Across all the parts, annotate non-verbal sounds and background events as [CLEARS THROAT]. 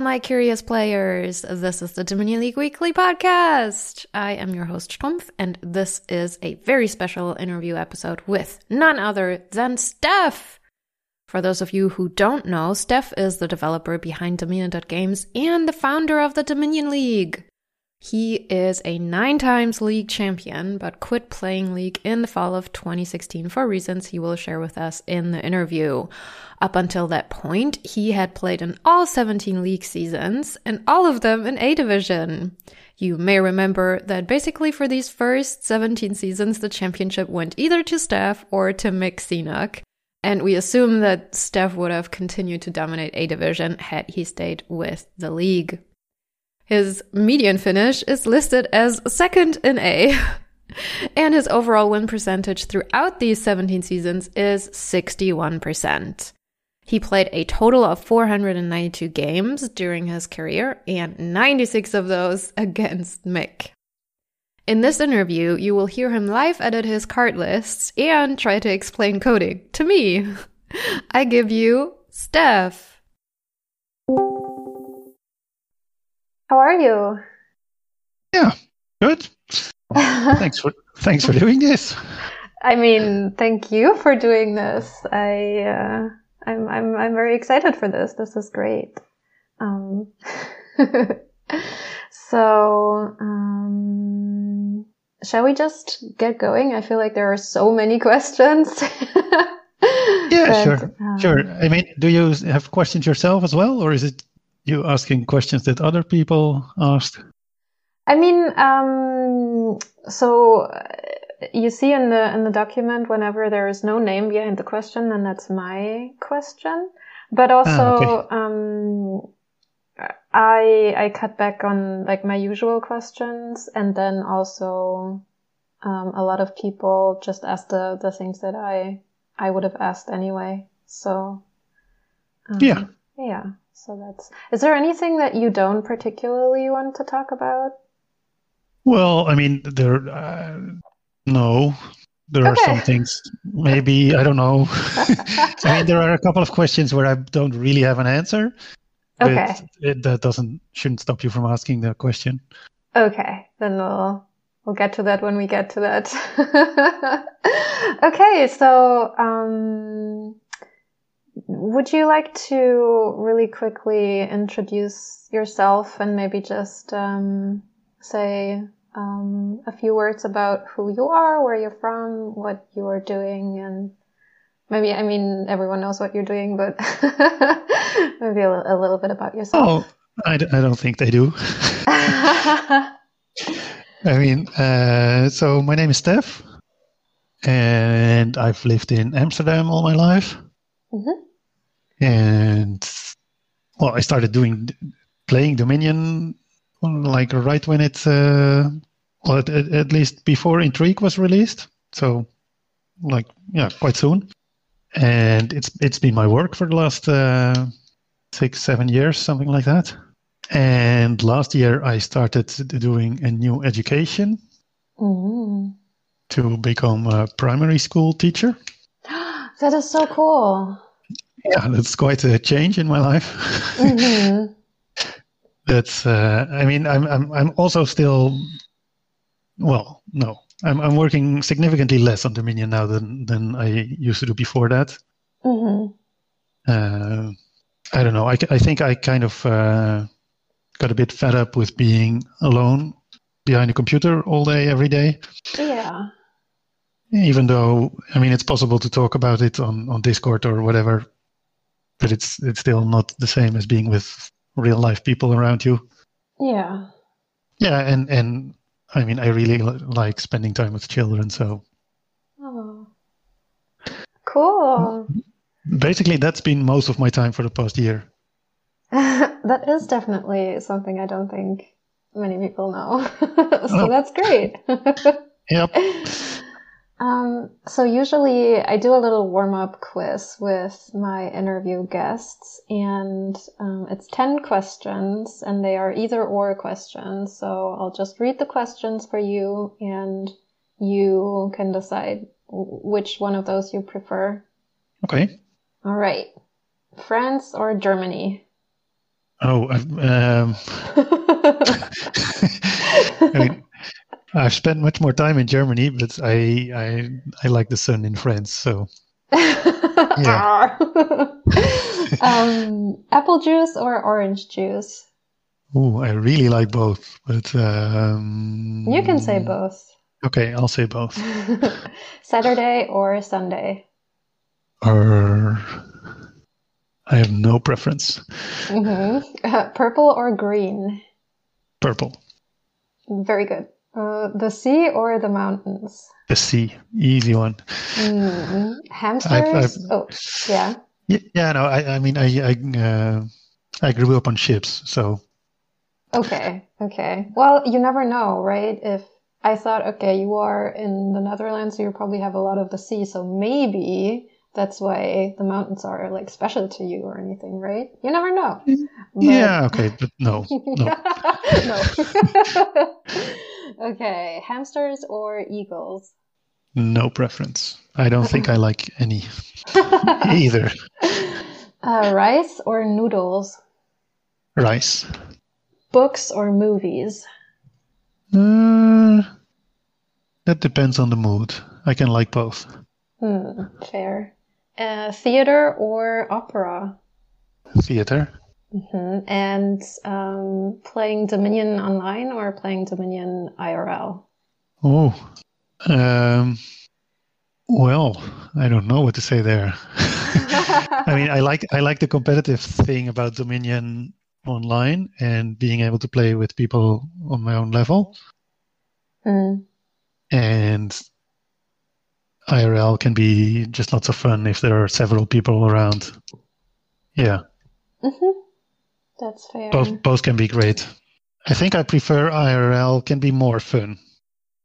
my curious players. This is the Dominion League Weekly Podcast. I am your host, Strumpf, and this is a very special interview episode with none other than Stef. For those of you who don't know, Stef is the developer behind Dominion.games and the founder of the Dominion League. He is a nine times league champion, but quit playing league in the fall of 2016 for reasons he will share with us in the interview. Up until that point, he had played in all 17 league seasons and all of them in A Division. You may remember that basically for these first 17 seasons, the championship went either to Stef or to Mic Qsenoch. And we assume that Steph would have continued to dominate A Division had he stayed with the league. His median finish is listed as second in A. [LAUGHS] and his overall win percentage throughout these 17 seasons is 61%. He played a total of 492 games during his career, and 96 of those [LAUGHS] against Mick. In this interview, you will hear him live edit his card lists and try to explain coding to me. [LAUGHS] I give you Stef. How are you? Yeah, good. [LAUGHS] thanks for thanks for doing this. I mean, thank you for doing this. I uh, I'm I'm I'm very excited for this. This is great. Um, [LAUGHS] so um, shall we just get going? I feel like there are so many [LAUGHS] questions. yeah, but, sure, um, sure. I mean, do you have questions yourself as well, or is it you asking questions that other people asked? I mean, um, so uh, you see in the in the document whenever there is no name behind the question, then that's my question. But also, ah, okay. um, I I cut back on like my usual questions, and then also um, a lot of people just ask the the things that I I would have asked anyway. So um, yeah, yeah. So that's. Is there anything that you don't particularly want to talk about? Well, I mean, there. Uh, no, there okay. are some things. Maybe I don't know. [LAUGHS] I mean, there are a couple of questions where I don't really have an answer. Okay. It, that doesn't shouldn't stop you from asking the question. Okay, then we'll we'll get to that when we get to that. [LAUGHS] okay, so um, would you like to really quickly introduce yourself and maybe just um, say um, a few words about who you are, where you're from, what you are doing, and maybe, I mean, everyone knows what you're doing, but [LAUGHS] maybe a, a, little bit about yourself. Oh, I d- I don't think they do. [LAUGHS] I mean, uh, so my name is Stef, and I've lived in Amsterdam all my life. Mm-hmm and well, I started doing playing Dominion like right when it, uh, well, at, at, least before Intrigue was released. So, like, yeah, quite soon. And it's it's been my work for the last uh, six, seven years, something like that. And last year I started doing a new education mm. to become a primary school teacher. [GASPS] that is so cool [LAUGHS] yeah, that's quite a change in my life. Mm-hmm. [LAUGHS] that's, uh, I mean, I'm, I'm, I'm also still, well, no, I'm, I'm working significantly less on Dominion now than, than I used to do before that. Mm-hmm. Uh, I don't know. I, I think I kind of uh, got a bit fed up with being alone behind a computer all day, every day. Yeah. Even though, I mean, it's possible to talk about it on, on Discord or whatever but it's it's still not the same as being with real life people around you. Yeah. Yeah, and and I mean, I really like spending time with children, so. Oh. Cool. Basically, that's been most of my time for the past year. [LAUGHS] that is definitely something I don't think many people know. [LAUGHS] so oh. that's great. yep. [LAUGHS] Um, so usually I do a little warm up quiz with my interview guests and um, it's 10 questions and they are either or questions. So I'll just read the questions for you and you can decide which one of those you prefer. Okay. All right. France or Germany? Oh, um, [LAUGHS] [LAUGHS] I mean, I've spent much more time in Germany, but I I I like the sun in France. So [LAUGHS] yeah. [LAUGHS] um, apple juice or orange juice? Oh, I really like both, but um, you can say both. Okay, I'll say both. [LAUGHS] Saturday or Sunday? Or I have no preference. Mm-hmm. Uh, purple or green? Purple. Very good. Uh, the sea or the mountains? The sea, easy one. Mm. Hamsters? I've, I've, oh, yeah. Yeah, yeah no, I, I mean, I, I, uh, I grew up on ships, so. Okay, okay. Well, you never know, right? If I thought, okay, you are in the Netherlands, so you probably have a lot of the sea, so maybe that's why the mountains are like special to you or anything, right? You never know. But... Yeah, okay, but no, no. [LAUGHS] no. [LAUGHS] okay, hamsters or eagles? No preference. I don't think I like any [LAUGHS] either. Uh, rice or noodles? Rice. Books or movies? Uh, that depends on the mood. I can like both. Hmm, fair. Uh, theater or opera? Theater. Mm-hmm. And um, playing Dominion online or playing Dominion IRL? Oh, um, well, I don't know what to say there. [LAUGHS] I mean, I like I like the competitive thing about Dominion online and being able to play with people on my own level. Mm. And IRL can be just lots of fun if there are several people around. Yeah. Mm-hmm. That's fair. Both both can be great. I think I prefer IRL. Can be more fun.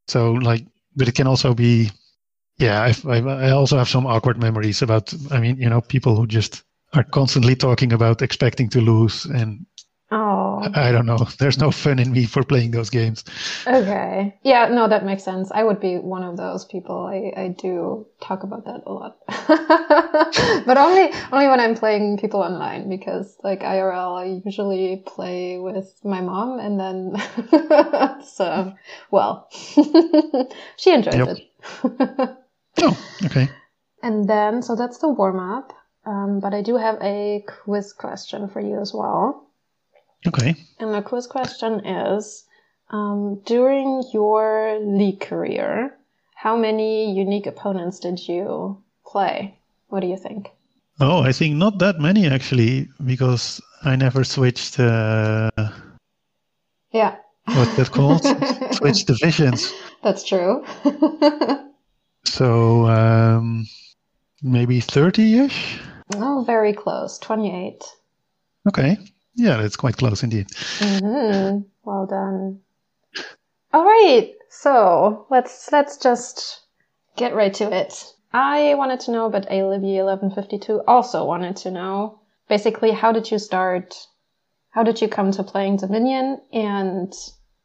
So like, but it can also be. Yeah, I, I also have some awkward memories about. I mean, you know, people who just are constantly talking about expecting to lose and Oh. I don't know. [LAUGHS] There's no fun in me for playing those games. Okay. Yeah, no, that makes sense. I would be one of those people. I, I do talk about that a lot. [LAUGHS] but only only when I'm playing people online because like IRL I usually play with my mom and then [LAUGHS] so well she enjoys yep. it. oh, okay. And then so that's the warm up. Um, but I do have a quiz question for you as well. Okay. And the quiz question is um, during your league career, how many unique opponents did you play? What do you think? Oh, I think not that many actually, because I never switched. Uh, yeah. What's that called? [LAUGHS] Switch divisions. That's true. [LAUGHS] so um, maybe 30 ish? Oh, very close. 28. Okay. Yeah, that's quite close indeed. Mm-hmm. Well done. All right, so let's let's just get right to it. I wanted to know, but Alibby1152 also wanted to know. Basically, how did you start? How did you come to playing Dominion? And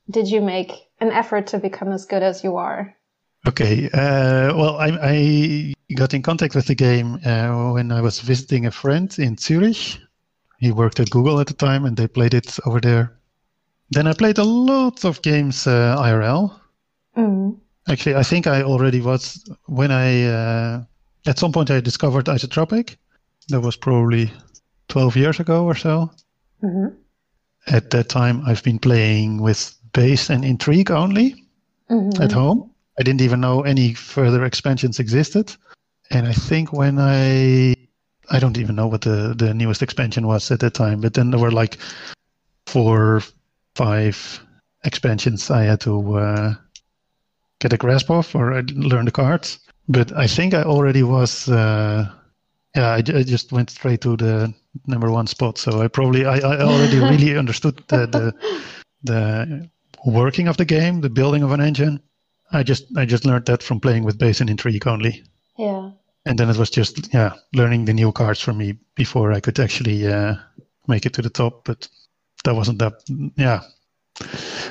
did you make an effort to become as good as you are? Okay. Uh, well, I, I, got in contact with the game uh, when I was visiting a friend in Zurich he worked at Google at the time, and they played it over there. Then I played a lot of games uh, IRL. Mm. Actually, I think I already was when I uh, at some point I discovered Isotropic. That was probably 12 years ago or so. Mm-hmm. At that time, I've been playing with Base and Intrigue only mm-hmm. at home. I didn't even know any further expansions existed. And I think when I I don't even know what the, the newest expansion was at that time, but then there were like four, five expansions I had to uh, get a grasp of or I learn the cards. But I think I already was, uh, yeah, I, I, just went straight to the number one spot. So I probably, I, I already [LAUGHS] really understood the, the, the working of the game, the building of an engine. I just, I just learned that from playing with base and intrigue only. Yeah and then it was just yeah learning the new cards for me before I could actually uh, make it to the top. But that wasn't that yeah.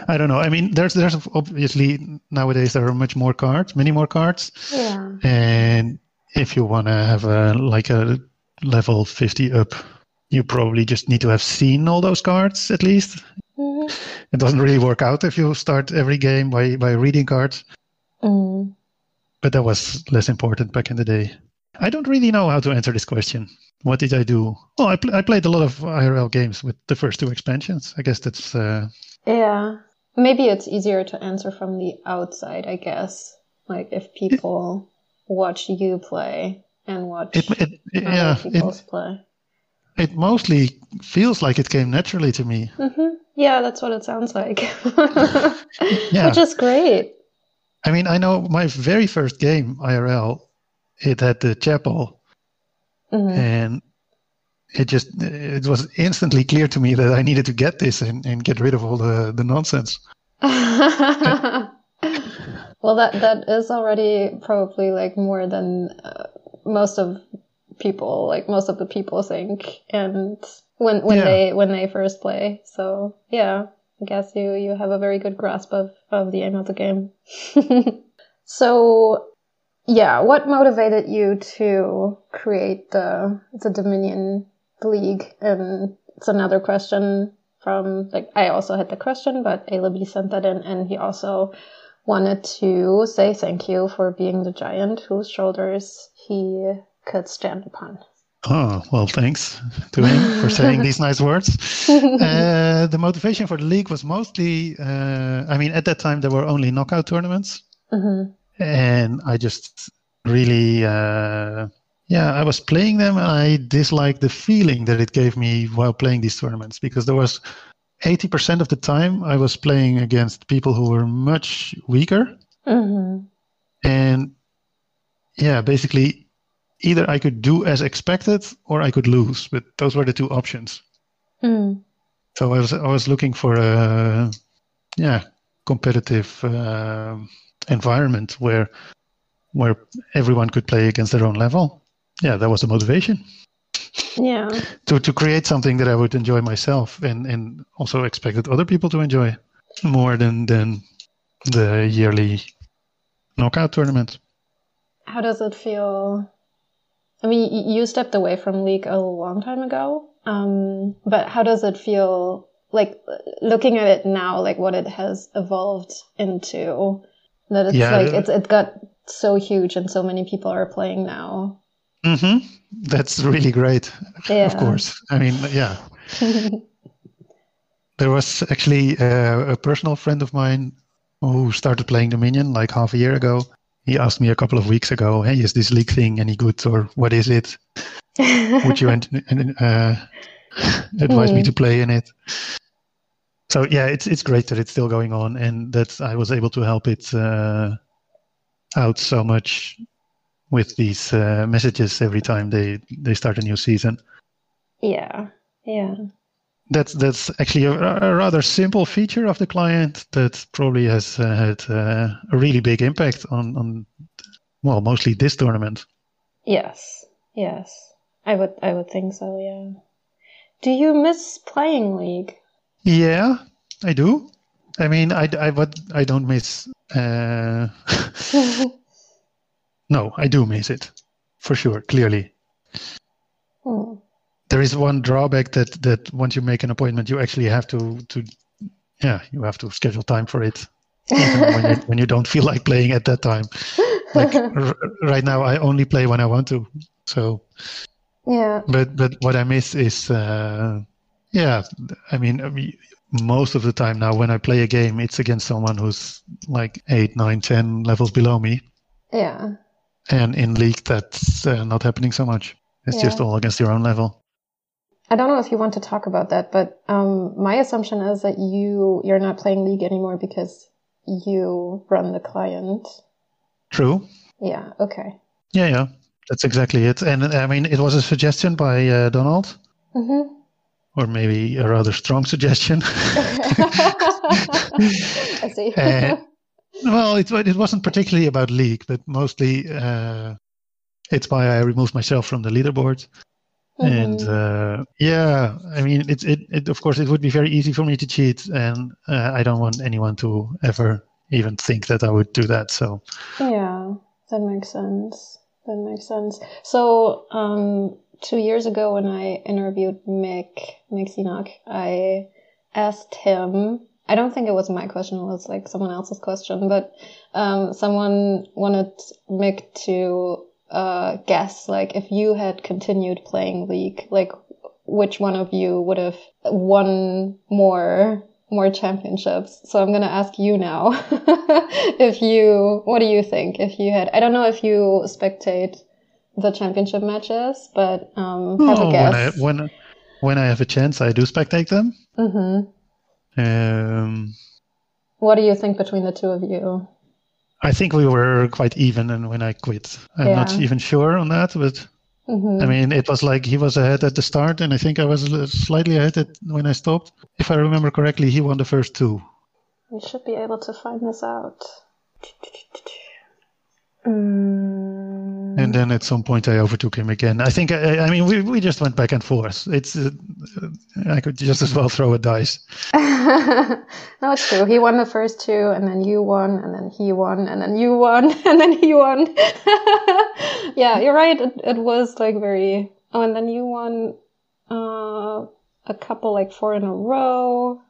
I don't know. I mean, there's there's obviously nowadays there are much more cards, many more cards. Yeah. And if you want to have a like a level 50 up you probably just need to have seen all those cards at least. Mm-hmm. It doesn't really work out if you start every game by, by reading cards. Mm. But that was less important back in the day. I don't really know how to answer this question. What did I do? Well, I, pl- I played a lot of IRL games with the first two expansions. I guess that's. Uh... Yeah. Maybe it's easier to answer from the outside, I guess. Like if people it, watch you play and watch it, it, yeah, people's play. It mostly feels like it came naturally to me. Mm-hmm. Yeah, that's what it sounds like. [LAUGHS] yeah. [LAUGHS] Which is great. I mean, I know my very first game, IRL, it had the chapel. Mm-hmm. And it just it was instantly clear to me that I needed to get this and, and get rid of all the, the nonsense. [LAUGHS] well, that that is already probably like more than uh, most of people like most of the people think and when when yeah. they when they first play. So yeah, I guess you you have a very good grasp of of the aim of the game. [LAUGHS] so yeah, what motivated you to create the the Dominion League? And it's another question from like I also had the question, but Alabi sent that in, and he also wanted to say thank you for being the giant whose shoulders he could stand upon. Oh, well, thanks to him for [LAUGHS] saying these nice words. Uh, the motivation for the league was mostly, uh, I mean, at that time there were only knockout tournaments. Mm-hmm. And I just really, uh, yeah, I was playing them and I disliked the feeling that it gave me while playing these tournaments because there was 80% of the time I was playing against people who were much weaker. Mm-hmm. And yeah, basically either I could do as expected or I could lose, but those were the two options. Mm. So I was I was looking for a yeah competitive uh, environment where where everyone could play against their own level. Yeah, that was the motivation. Yeah. To to create something that I would enjoy myself and and also expected other people to enjoy more than than the yearly knockout tournament. How does it feel I mean, you stepped away from League a long time ago, um, but how does it feel like looking at it now, like what it has evolved into? That it's yeah, like it's it got so huge and so many people are playing now. Mm-hmm. That's really great. Yeah. Of course. I mean, yeah. [LAUGHS] there was actually a personal friend of mine who started playing Dominion like half a year ago, he asked me a couple of weeks ago, "Hey, is this league thing any good, or what is it? Would you [LAUGHS] uh, [LAUGHS] advise mm. me to play in it?" So yeah, it's it's great that it's still going on, and that I was able to help it uh, out so much with these uh, messages every time they they start a new season. Yeah, yeah that's that's actually a, a, rather simple feature of the client that probably has uh, had uh, a really big impact on on well mostly this tournament. Yes, yes, I would I would think so. Yeah. Do you miss playing League? Yeah, I do. I mean, I I what I don't miss. Uh... [LAUGHS] no, I do miss it for sure. Clearly. Hmm there is one drawback that that once you make an appointment, you actually have to to yeah you have to schedule time for it [LAUGHS] when, you, when you don't feel like playing at that time. Like [LAUGHS] r- right now, I only play when I want to. So yeah. But but what I miss is uh, yeah. I mean, I mean, most of the time now when I play a game, it's against someone who's like eight, nine, ten levels below me. Yeah. And in league, that's uh, not happening so much. It's yeah. just all against your own level. I don't know if you want to talk about that, but um, my assumption is that you you're not playing League anymore because you run the client. True. Yeah. Okay. Yeah, yeah, that's exactly it. And I mean, it was a suggestion by uh, Donald, mm-hmm. Or maybe a rather strong suggestion. [LAUGHS] I see. [LAUGHS] uh, well, it it wasn't particularly about League, but mostly uh, it's why I removed myself from the leaderboard. Mm-hmm. And uh, yeah, I mean, it, it, it, of course, it would be very easy for me to cheat, and uh, I don't want anyone to ever even think that I would do that. So yeah, that makes sense. That makes sense. So, um, two years ago when I interviewed Mick, Mic Qsenoch, I asked him, I don't think it was my question, it was like someone else's question, but, um, someone wanted Mick to, uh, guess, like, if you had continued playing League, like, which one of you would have won more more championships. So I'm going to ask you now [LAUGHS] if you, what do you think? If you had, I don't know if you spectate the championship matches, but um, have oh, a guess. When I, when, when I have a chance, I do spectate them. Mm-hmm. Um, what do you think between the two of you? I think we were quite even, and when I quit, I'm Yeah. not even sure on that, but Mm-hmm. I mean, it was like he was ahead at the start, and I think I was slightly ahead at, when I stopped. If I remember correctly, he won the first two. We should be able to find this out. Mm, And then at some point, I overtook him again. I think, I, I mean, we, we just went back and forth. It's, uh, I could just as well throw a dice. [LAUGHS] no, it's true. He won the first two, and then you won, and then he won, and then you won, [LAUGHS] and then he won. [LAUGHS] yeah, you're right. It, it was like very. Oh, and then you won uh, a couple, like four in a row.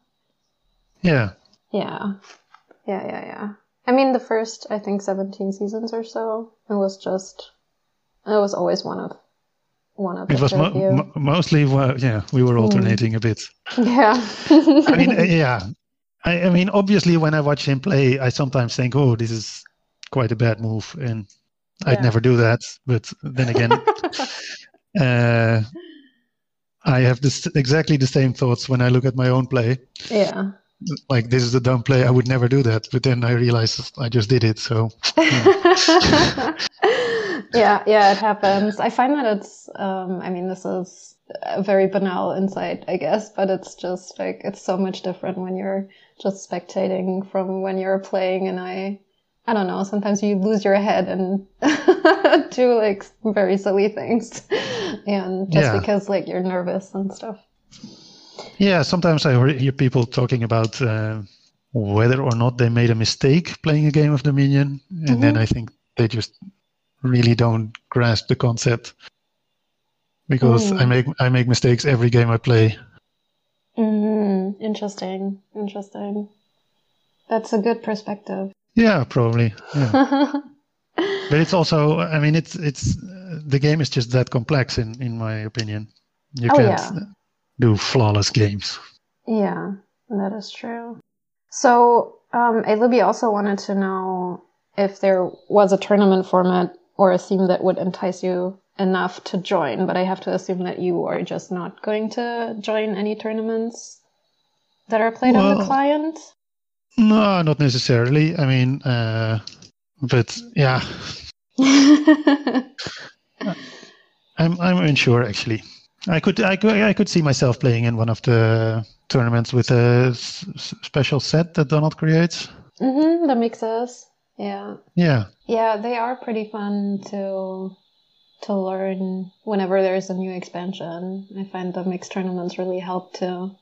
Yeah. Yeah, yeah, yeah, yeah. I mean, the first, I think, 17 seasons or so, it was just. It was always one of. One of the It was mo- mostly, well, yeah, we were alternating a bit. yeah. I mean, [LAUGHS] yeah. I, I mean, obviously, when I watch him play, I sometimes think, oh, this is quite a bad move. And I'd never do that. But then again, [LAUGHS] uh, I have this, exactly the same thoughts when I look at my own play. yeah. Like, this is a dumb play. I would never do that. But then I realize I just did it. So, [LAUGHS] yeah, yeah, it happens. I find that it's, um, I mean, this is a very banal insight, I guess, but it's just like, it's so much different when you're just spectating from when you're playing. And I, I don't know, sometimes you lose your head and [LAUGHS] do like very silly things. [LAUGHS] And just Yeah. because like you're nervous and stuff. Yeah, sometimes I hear people talking about uh, whether or not they made a mistake playing a game of Dominion. And then I think they just really don't grasp the concept because I Mm. make I make mistakes every game I play. Mm, interesting. Interesting. That's a good perspective. Yeah, probably. Yeah. [LAUGHS] but it's also I mean it's it's the game is just that complex in in my opinion. You Oh, can't yeah. Do flawless games. Yeah, that is true. So, um, Libby also wanted to know if there was a tournament format or a theme that would entice you enough to join, but I have to assume that you are just not going to join any tournaments that are played on the client. No, not necessarily. I mean, uh, but yeah, [LAUGHS] I'm I'm unsure actually. I could I could I could see myself playing in one of the tournaments with a s- special set that Donald creates. hmm the mixes. Yeah. Yeah, Yeah, they are pretty fun to to learn whenever there's a new expansion. I find the mixed tournaments really help too.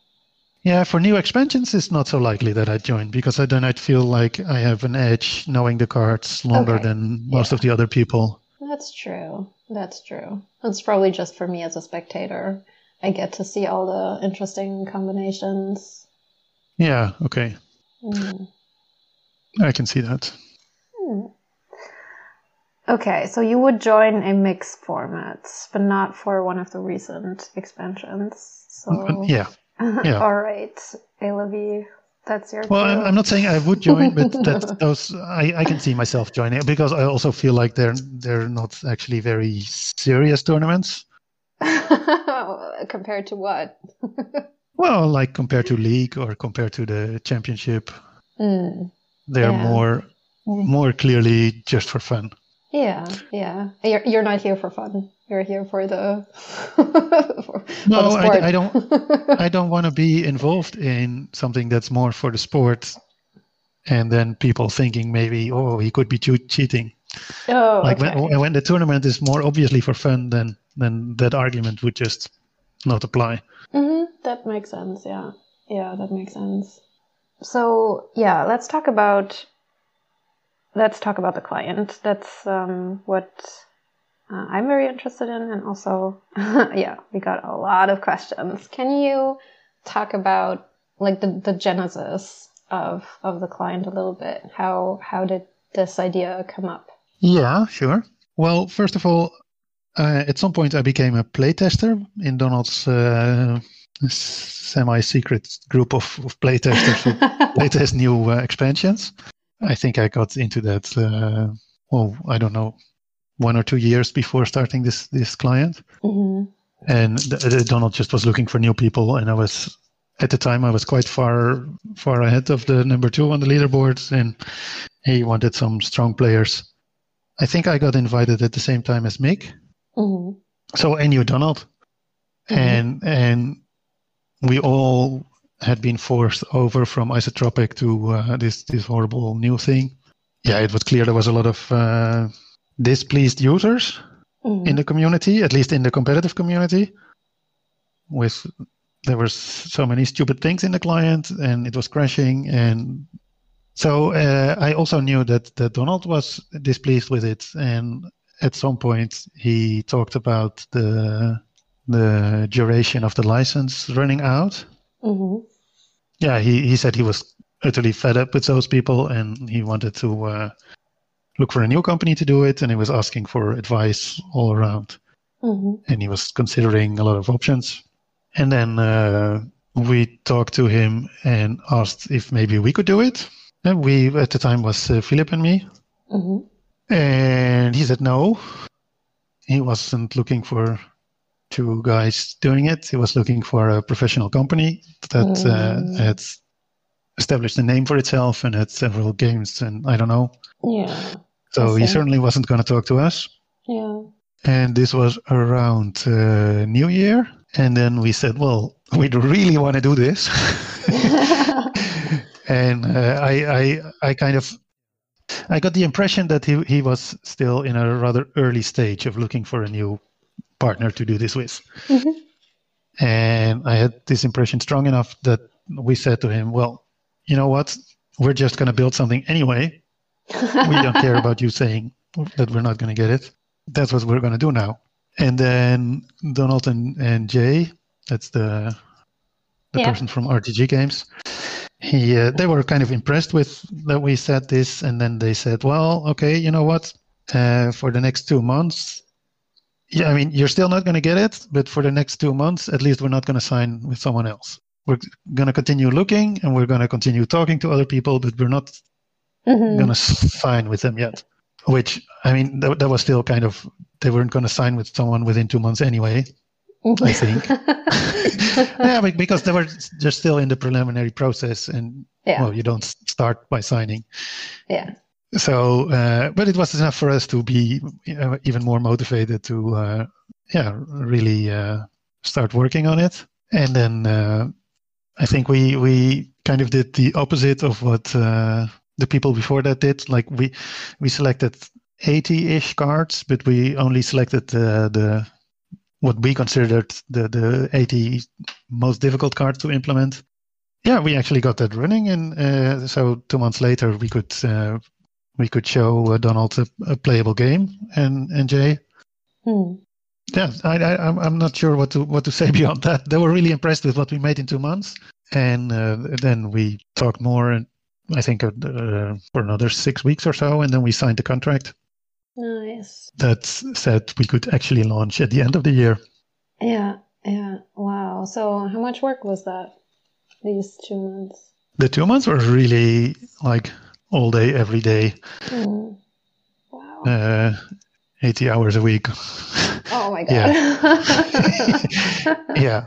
yeah. For new expansions, it's not so likely that I join because I then I'd feel like I have an edge knowing the cards longer Okay. than most Yeah. of the other people. That's true. That's true. It's probably just for me as a spectator. I get to see all the interesting combinations. Yeah, okay, Mm. I can see that. Hmm. Okay, so you would join a mix format, but not for one of the recent expansions. So Yeah. yeah. [LAUGHS] all right, Alavi, that's your. Well, I'm. I'm not saying I would join, but [LAUGHS] that those I, I can see myself joining because I also feel like they're they're not actually very serious tournaments. [LAUGHS] Compared to what? [LAUGHS] Well, like compared to league or compared to the championship, Mm, they're Yeah. more more clearly just for fun. Yeah, yeah. You're, you're not here for fun. You're here for the. [LAUGHS] for, No, for the. I, I don't. [LAUGHS] I don't want to be involved in something that's more for the sport, and then people thinking maybe, oh, he could be cheating. oh, like okay. when, when the tournament is more obviously for fun, then then that argument would just not apply. hmm That makes sense. Yeah. Yeah, that makes sense. So yeah, let's talk about let's talk about the client. That's um, what uh, I'm very interested in, and also, [LAUGHS] yeah, we got a lot of questions. Can you talk about like the, the genesis of of the client a little bit? How how did this idea come up? Yeah, sure. Well, first of all, uh, at some point I became a playtester in Donald's uh, semi-secret group of, of playtesters who [LAUGHS] playtest new uh, expansions. I think I got into that. Uh, well, I don't know, one or two years before starting this this client, mm-hmm. and Donald just was looking for new people, and I was at the time I was quite far far ahead of the number two on the leaderboard, and he wanted some strong players. I think I got invited at the same time as Mick, mm-hmm. so I knew Donald, mm-hmm. and and we all had been forced over from isotropic to uh, this this horrible new thing. Yeah, it was clear there was a lot of uh, displeased users mm. in the community, at least in the competitive community. With there were so many stupid things in the client, and it was crashing, and so uh, I also knew that that Donald was displeased with it, and at some point he talked about the the duration of the license running out. Mm-hmm. Yeah, he, he said he was utterly fed up with those people and he wanted to uh, look for a new company to do it. And he was asking for advice all around. Mm-hmm. And he was considering a lot of options. And then uh, we talked to him and asked if maybe we could do it. And we, at the time, was uh, Philip and me. Mm-hmm. And he said no. He wasn't looking for two guys doing it. He was looking for a professional company that uh, mm. uh, had established a name for itself and had several games, and I don't know. Yeah. So he certainly wasn't going to talk to us. Yeah. And this was around uh, New Year, and then we said, "Well, we really want to do this." [LAUGHS] and uh, I, I, I kind of I got the impression that he, he was still in a rather early stage of looking for a new partner to do this with. Mm-hmm. And I had this impression strong enough that we said to him, well, you know what? We're just going to build something anyway. we [LAUGHS] don't care about you saying that we're not going to get it. That's what we're going to do now. And then Donald and, and Jay, that's the the yeah. person from RTG Games, he uh, they were kind of impressed with that we said this, and then they said, well, okay, you know what? Uh, for the next two months, yeah, I mean, you're still not going to get it, but for the next two months, at least we're not going to sign with someone else. We're going to continue looking and we're going to continue talking to other people, but we're not mm-hmm. going to sign with them yet. Which, I mean, that, that was still kind of, they weren't going to sign with someone within two months anyway, I think. [LAUGHS] [LAUGHS] yeah, because they were just still in the preliminary process and, yeah. well, you don't start by signing. Yeah so uh, but it was enough for us to be uh, even more motivated to uh, yeah really uh, start working on it. And then uh, i think we we kind of did the opposite of what uh, the people before that did. Like we we selected 80-ish cards but we only selected the what we considered the the 80 most difficult cards to implement. Yeah, we actually got that running, and so two months later we could we could show uh, Donald a, a, playable game and and Jay. Hmm. Yeah, I, I I'm I'm not sure what to what to [LAUGHS] say beyond that. They were really impressed with what we made in two months, and uh, then we talked more, and I think uh, for another six weeks or so, and then we signed the contract. Nice. That said we could actually launch at the end of the year. Yeah, yeah. Wow. So how much work was that? These two months. The two months were really like all day, every day. Mm. Wow. Uh, 80 hours a week. Oh my [LAUGHS] God. yeah. [LAUGHS] yeah.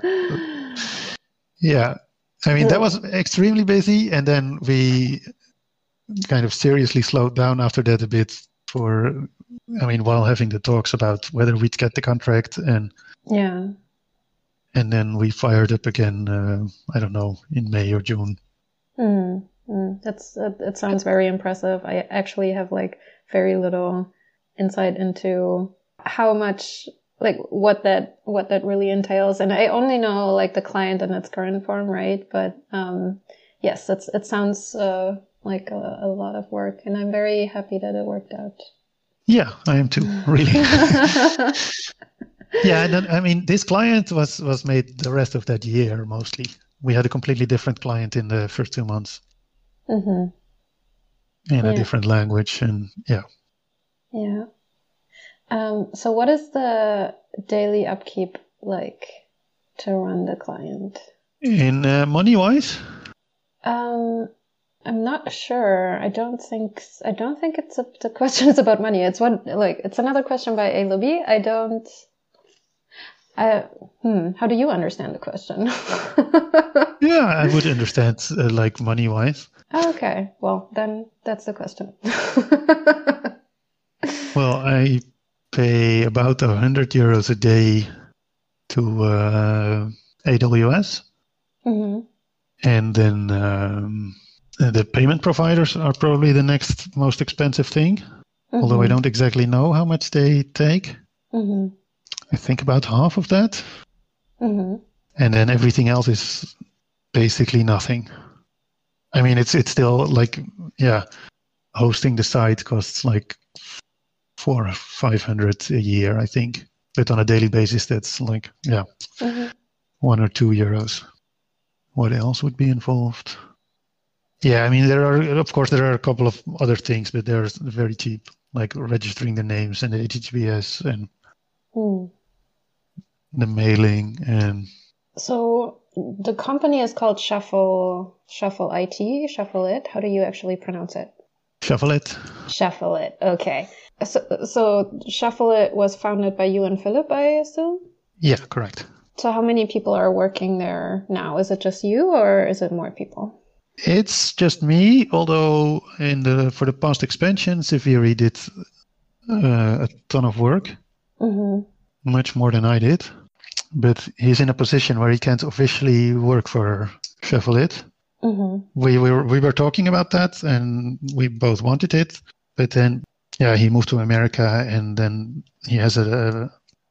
Yeah. I mean, that was extremely busy. And then we kind of seriously slowed down after that a bit for, I mean, while having the talks about whether we'd get the contract and. Yeah. And then we fired up again, uh, I don't know, in May or June. Mm. Mm, that's it sounds very impressive. I actually have like very little insight into how much like what that what that really entails and i only know like the client in its current form right but um yes it's it sounds uh, like a, a, lot of work and i'm very happy that it worked out Yeah, I am too. [LAUGHS] Really. [LAUGHS] yeah, and then, I mean, this client was was made the rest of that year mostly. We had a completely different client in the first two months. Mm-hmm. In Yeah. a different language, and yeah. Yeah. Um, so what is the daily upkeep like to run the client? In uh, money wise, Um, I'm not sure. I don't think I don't think it's a, the question is about money. It's what like it's another question by A. Libby. I don't. I hmm. How do you understand the question? [LAUGHS] yeah, I would understand uh, like money wise. Okay. Well, then that's the question. [LAUGHS] Well, I pay about a hundred euros a day to uh, AWS, hmm and then um, the payment providers are probably the next most expensive thing. Although I don't exactly know how much they take. hmm I think about half of that, hmm and then everything else is basically nothing. I mean, it's it's still like yeah, hosting the site costs like four or five hundred a year, I think. But on a daily basis, that's like yeah, hmm one or two euros. What else would be involved? Yeah, I mean, there are of course there are a couple of other things, but they're very cheap, like registering the names and the HTTPS and Hmm. the mailing and So the company is called Shuffle Shuffle IT. Shuffle it. How do you actually pronounce it? shuffle it. Shuffle it. Okay. So, so Shuffle it was founded by you and Philip, I assume. Yeah, correct. So how many people are working there now? Is it just you, or is it more people? It's just me, although in the for the past expansion, Severi did uh, a ton of work, Mm-hmm. much more than I did. But he's in a position where he can't officially work for It. Mm-hmm. We were we were talking about that, and we both wanted it. But then, yeah, he moved to America, and then he has a,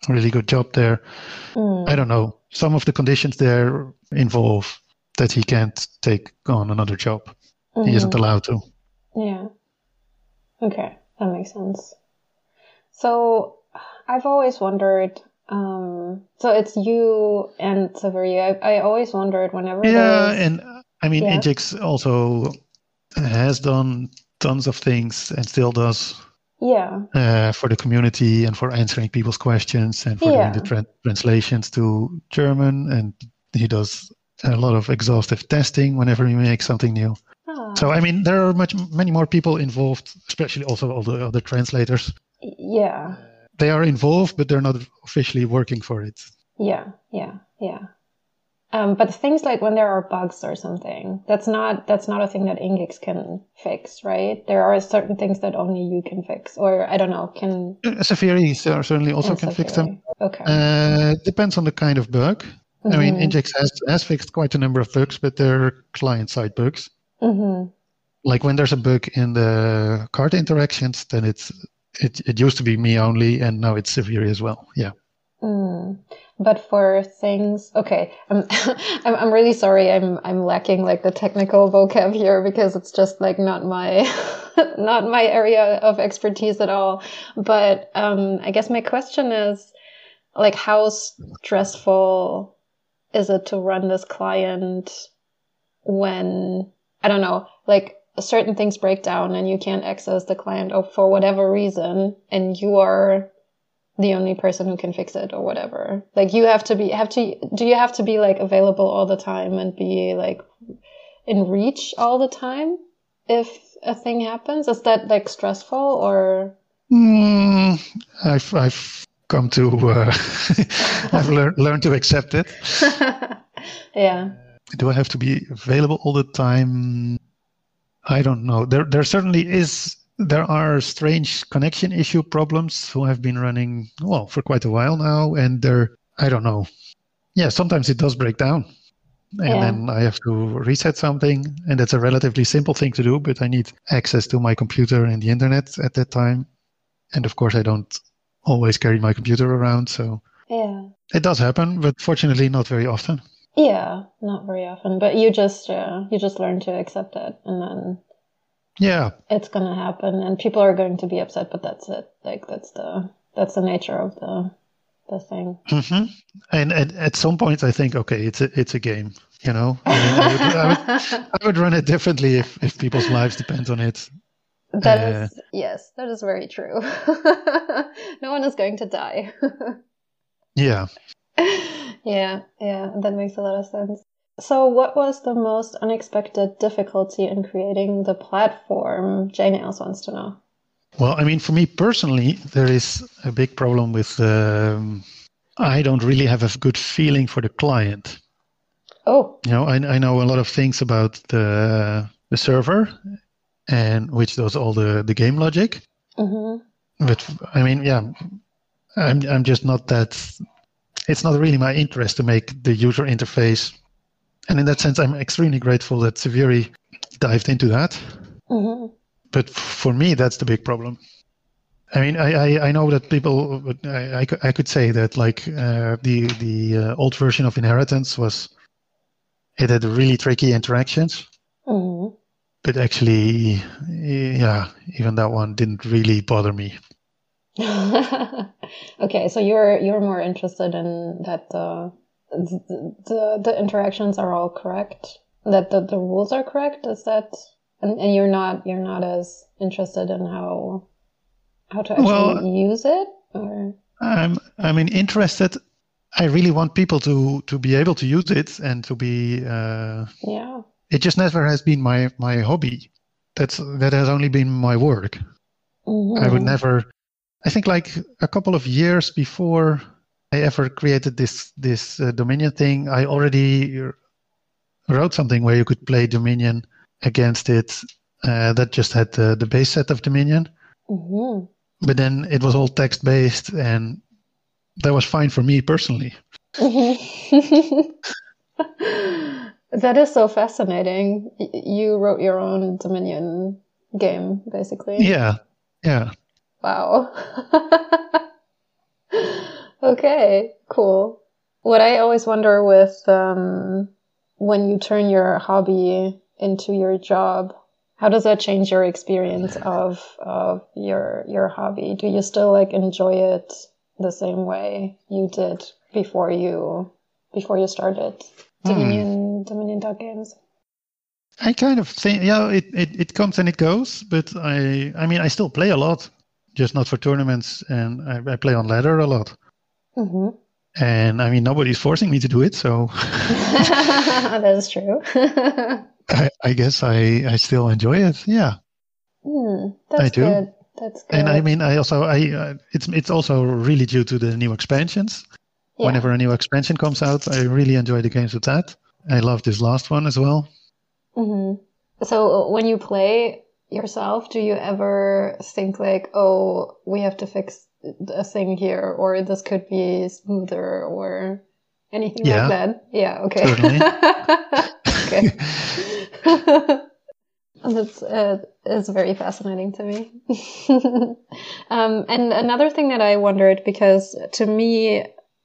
a really good job there. Mm. I don't know. Some of the conditions there involve that he can't take on another job. He isn't Mhm. allowed to. Yeah. Okay, that makes sense. So I've always wondered. Um, so it's you and Severi. I, I always wondered whenever. Yeah, there's- and I mean, Yeah. Ingix also has done tons of things and still does yeah. uh, for the community and for answering people's questions and for Yeah. doing the tran translations to German. And he does a lot of exhaustive testing whenever he makes something new. Ah, So I mean, there are much many more people involved, especially also all the other translators. yeah. They are involved, but they're not officially working for it. Yeah, yeah, yeah. Um, but things like when there are bugs or something, that's not that's not a thing that Ingix can fix, right? There are certain things that only you can fix, or I don't know, can Uh, Severi cer- certainly also can fix them. Okay. Uh, depends on the kind of bug. I mean, Mhm. Ingix has, has fixed quite a number of bugs, but they're client-side bugs. Mhm. Like when there's a bug in the card interactions, then it's it, it used to be me only, and now it's Severi as well. Yeah. Mm. But for things, okay, [LAUGHS] I'm, I'm really sorry. I'm I'm lacking like the technical vocab here because it's just like not my [LAUGHS] not my area of expertise at all. But um, I guess my question is, like, how stressful is it to run this client when I don't know, like certain things break down and you can't access the client or for whatever reason, and you are the only person who can fix it or whatever. Like you have to be have to do you have to be like available all the time and be like in reach all the time if a thing happens? Is that like stressful or Mm, I've I've come to uh, [LAUGHS] I've learned learned to accept it. [LAUGHS] yeah. Do I have to be available all the time? I don't know. There there certainly is there are strange connection issue problems who have been running well for quite a while now and they're I don't know. Yeah, sometimes it does break down. And Yeah. then I have to reset something and that's a relatively simple thing to do, but I need access to my computer and the internet at that time. And of course I don't always carry my computer around, so Yeah. it does happen, but fortunately not very often. Yeah, not very often, but you just uh, you just learn to accept it and then Yeah. It's gonna happen and people are going to be upset, but that's it. Like that's the that's the nature of the the thing. hmm And at, at some point, I think, okay, it's a it's a game. You know, I, mean, I, would, I, would, [LAUGHS] I would run it differently if if people's lives depend on it. That uh, is yes, that is very true. [LAUGHS] no one is going to die. [LAUGHS] yeah. Yeah, yeah, that makes a lot of sense. So, what was the most unexpected difficulty in creating the platform? Jane Nails wants to know. Well, I mean, for me personally, there is a big problem with. Um, I don't really have a good feeling for the client. Oh. You know, I, I know a lot of things about the the server, and which does all the the game logic. Mm-hmm. But I mean, yeah, I'm I'm just not that. It's not really my interest to make the user interface and in that sense, I'm extremely grateful that Severi dived into that. Mm-hmm. But for me, that's the big problem. I mean, I, I, I know that people, I, I, I, could say that like uh, the the uh, old version of Inheritance was, it had really tricky interactions. Mm-hmm. But actually, yeah, even that one didn't really bother me. [LAUGHS] okay, so you're you're more interested in that uh, the the interactions are all correct? That the, the rules are correct? Is that and, and you're not you're not as interested in how how to actually well, use it or? I'm i mean interested i really want people to to be able to use it and to be uh yeah. it just never has been my my hobby. That's that has only been my work. Mm-hmm. i would never i think like a couple of years before I ever created this this uh, Dominion thing, I already wrote something where you could play Dominion against it. Uh, that just had the, the base set of Dominion, mm-hmm. but then it was all text based, and that was fine for me personally. Mm-hmm. [LAUGHS] that is so fascinating. You wrote your own Dominion game, basically. Yeah, yeah. Wow. [LAUGHS] Okay, cool. What I always wonder with um, when you turn your hobby into your job, how does that change your experience [LAUGHS] of of your your hobby? Do you still like enjoy it the same way you did before you before you started Dominion mm. Dominion.games? I kind of think yeah, it, it, it comes and it goes, but I I mean I still play a lot, just not for tournaments, and I, I play on ladder a lot. Mm-hmm. And I mean, nobody's forcing me to do it, so. [LAUGHS] [LAUGHS] that is true. [LAUGHS] I, I, guess I, I still enjoy it. Yeah. Mm, that's I do. Good. That's good. And I mean, I also I uh, it's it's also really due to the new expansions. Yeah. Whenever a new expansion comes out, I really enjoy the games with that. I love this last one as well. Mm-hmm. So uh, when you play yourself, do you ever think like, oh, we have to fix a thing here, or this could be smoother, or anything yeah. like that. Yeah. Okay. [LAUGHS] okay. [LAUGHS] That's uh, is very fascinating to me. [LAUGHS] um, and another thing that I wondered because to me,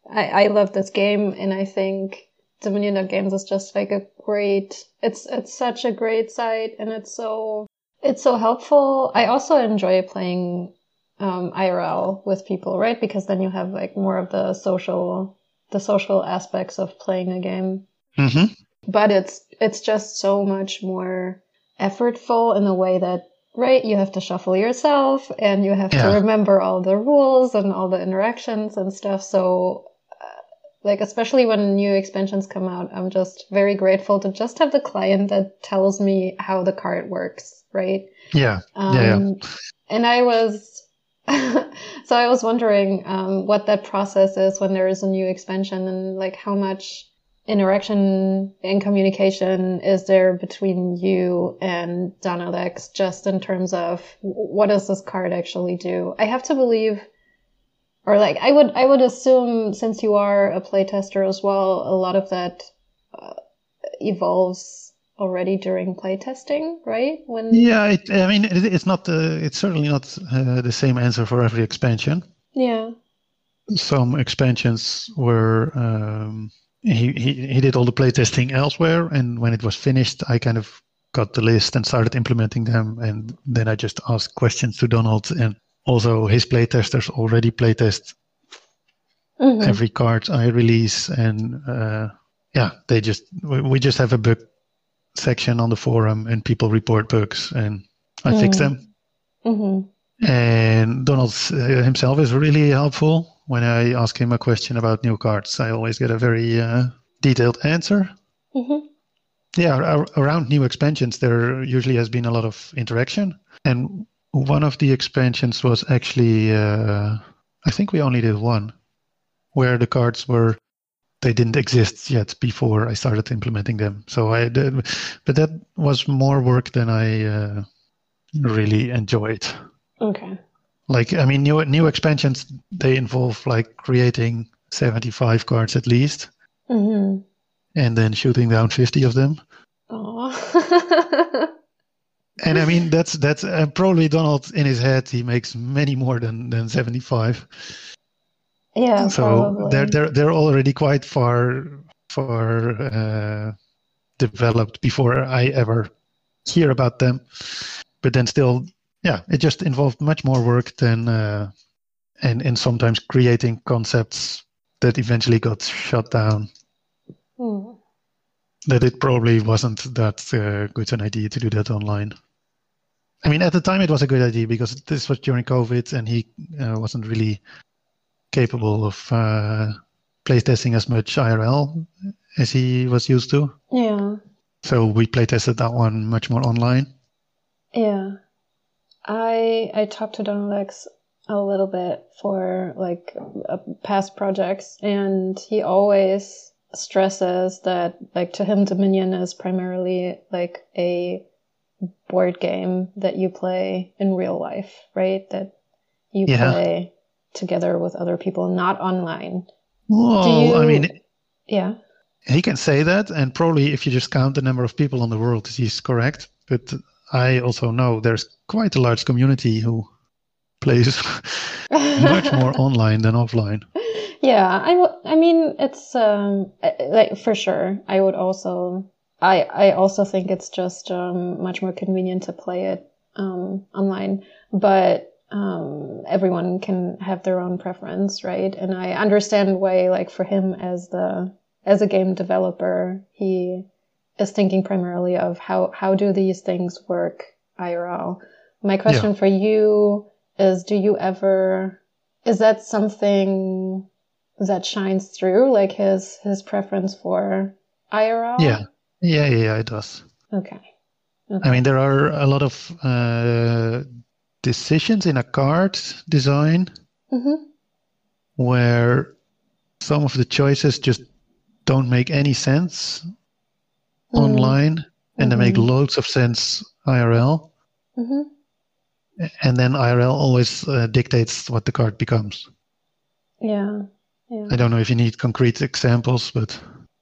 I, I love this game, and I think Dominion.games is just like a great. It's it's such a great site, and it's so it's so helpful. I also enjoy playing um, IRL with people, right? Because then you have like more of the social, the social aspects of playing a game. Mm-hmm. But it's it's just so much more effortful in the way that right you have to shuffle yourself and you have yeah. to remember all the rules and all the interactions and stuff. So like especially when new expansions come out i'm just very grateful to just have the client that tells me how the card works right yeah um, yeah, yeah. and i was [LAUGHS] so I was wondering um, what that process is when there is a new expansion and like how much interaction and communication is there between you and Donald X just in terms of what does this card actually do? I have to believe or like I would I would assume since you are a playtester as well, a lot of that uh, evolves already during playtesting, right? When yeah, it, I mean, it, it's not uh, it's certainly not uh, the same answer for every expansion. Yeah. Some expansions were um, he, he he did all the playtesting elsewhere, and when it was finished, I kind of got the list and started implementing them. And then I just asked questions to Donald. And also his playtesters already playtest mm-hmm. every card I release. And uh, yeah, they just, we just have a bug section on the forum and people report bugs and I mm. fix them. Mm-hmm. And Donald uh, himself is really helpful. When I ask him a question about new cards, I always get a very uh, detailed answer. Mm-hmm. Yeah, ar- around new expansions, there usually has been a lot of interaction. And one of the expansions was actually, uh, I think we only did one, where the cards were they didn't exist yet before I started implementing them. So I did, but that was more work than I uh, really enjoyed. Okay. Like I mean, new new expansions they involve like creating seventy five cards at least, mm-hmm. and then shooting down fifty of them. [LAUGHS] and I mean that's that's uh, probably Donald in his head he makes many more than than seventy five. Yeah. So probably. they're they're they're already quite far far uh, developed before I ever hear about them. But then still, yeah, it just involved much more work than uh, and and sometimes creating concepts that eventually got shut down. Hmm. That it probably wasn't that uh, good an idea to do that online. I mean, at the time it was a good idea because this was during COVID and he uh, wasn't really capable of uh, playtesting as much IRL as he was used to. Yeah. So we playtested that one much more online. Yeah. I I talked to Donald X a little bit for like uh, past projects and he always stresses that like to him Dominion is primarily like a board game that you play in real life, right? That you yeah. play together with other people, not online. Well, you, I mean, yeah. He can say that, and probably if you just count the number of people on the world, he's correct. But I also know there's quite a large community who plays [LAUGHS] much more [LAUGHS] online than offline. Yeah, I, w- I mean, it's um, like for sure. I would also, I, I also think it's just um, much more convenient to play it um, online. But um, everyone can have their own preference, right? And I understand why, like for him as the as a game developer, he is thinking primarily of how how do these things work IRL. My question yeah. for you is: Do you ever is that something that shines through, like his his preference for IRL? Yeah, yeah, yeah, it does. Okay. okay. I mean, there are a lot of uh, decisions in a card design mm-hmm. where some of the choices just don't make any sense mm. online and mm-hmm. they make mm-hmm. loads of sense IRL. Mm-hmm. And then IRL always uh, dictates what the card becomes. Yeah. Yeah. I don't know if you need concrete examples, but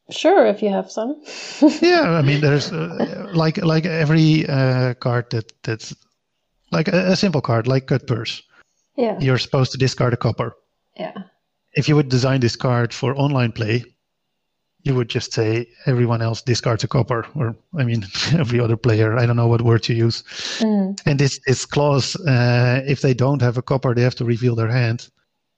sure, if you have some. [LAUGHS] yeah, I mean, there's uh, like like every uh, card that that's like a, a simple card, like Cutpurse. Yeah. You're supposed to discard a copper. Yeah. If you would design this card for online play, you would just say everyone else discards a copper, or I mean, [LAUGHS] every other player. I don't know what word to use. Mm. And this this clause, uh, if they don't have a copper, they have to reveal their hand.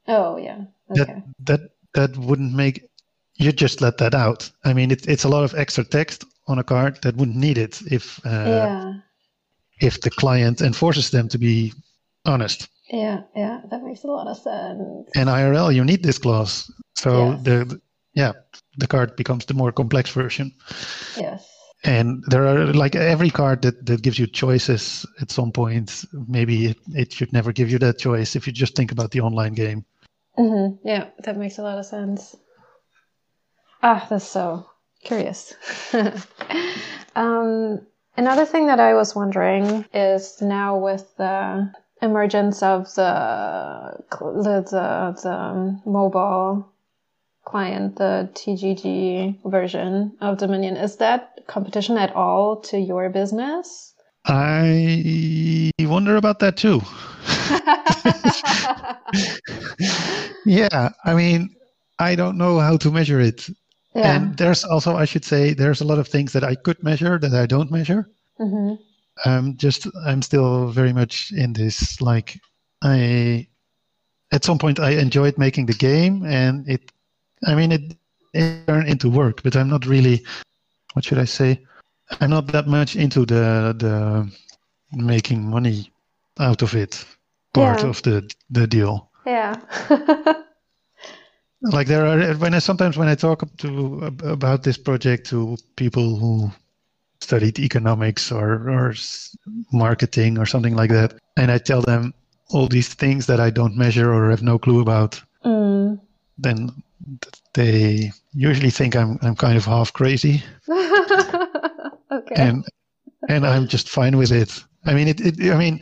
Oh yeah. Okay. That that that wouldn't make you just let that out. I mean, it, it's a lot of extra text on a card that wouldn't need it if uh, yeah if the client enforces them to be honest. Yeah, yeah, that makes a lot of sense. And IRL, you need this clause. So yes. the yeah, the card becomes the more complex version. Yes. And there are like every card that, that gives you choices at some point. Maybe it, it should never give you that choice if you just think about the online game. Mm-hmm. Yeah, that makes a lot of sense. Ah, that's so curious. [LAUGHS] um, Another thing that I was wondering is now with the emergence of the the the, the mobile client, the TGG version of Dominion, is that competition at all to your business? I wonder about that too. [LAUGHS] yeah, I mean, I don't know how to measure it. Yeah. And there's also, I should say, there's a lot of things that I could measure that I don't measure. Mm-hmm. I'm just I'm still very much in this like I at some point I enjoyed making the game and it I mean it, it turned into work, but I'm not really what should I say? I'm not that much into the the making money out of it part Yeah. of the the deal. Yeah. [LAUGHS] Like there are when I sometimes when I talk to about this project to people who studied economics or or marketing or something like that, and I tell them all these things that I don't measure or have no clue about, mm. then they usually think I'm I'm kind of half crazy, [LAUGHS] okay. and and I'm just fine with it. I mean, it, it. I mean,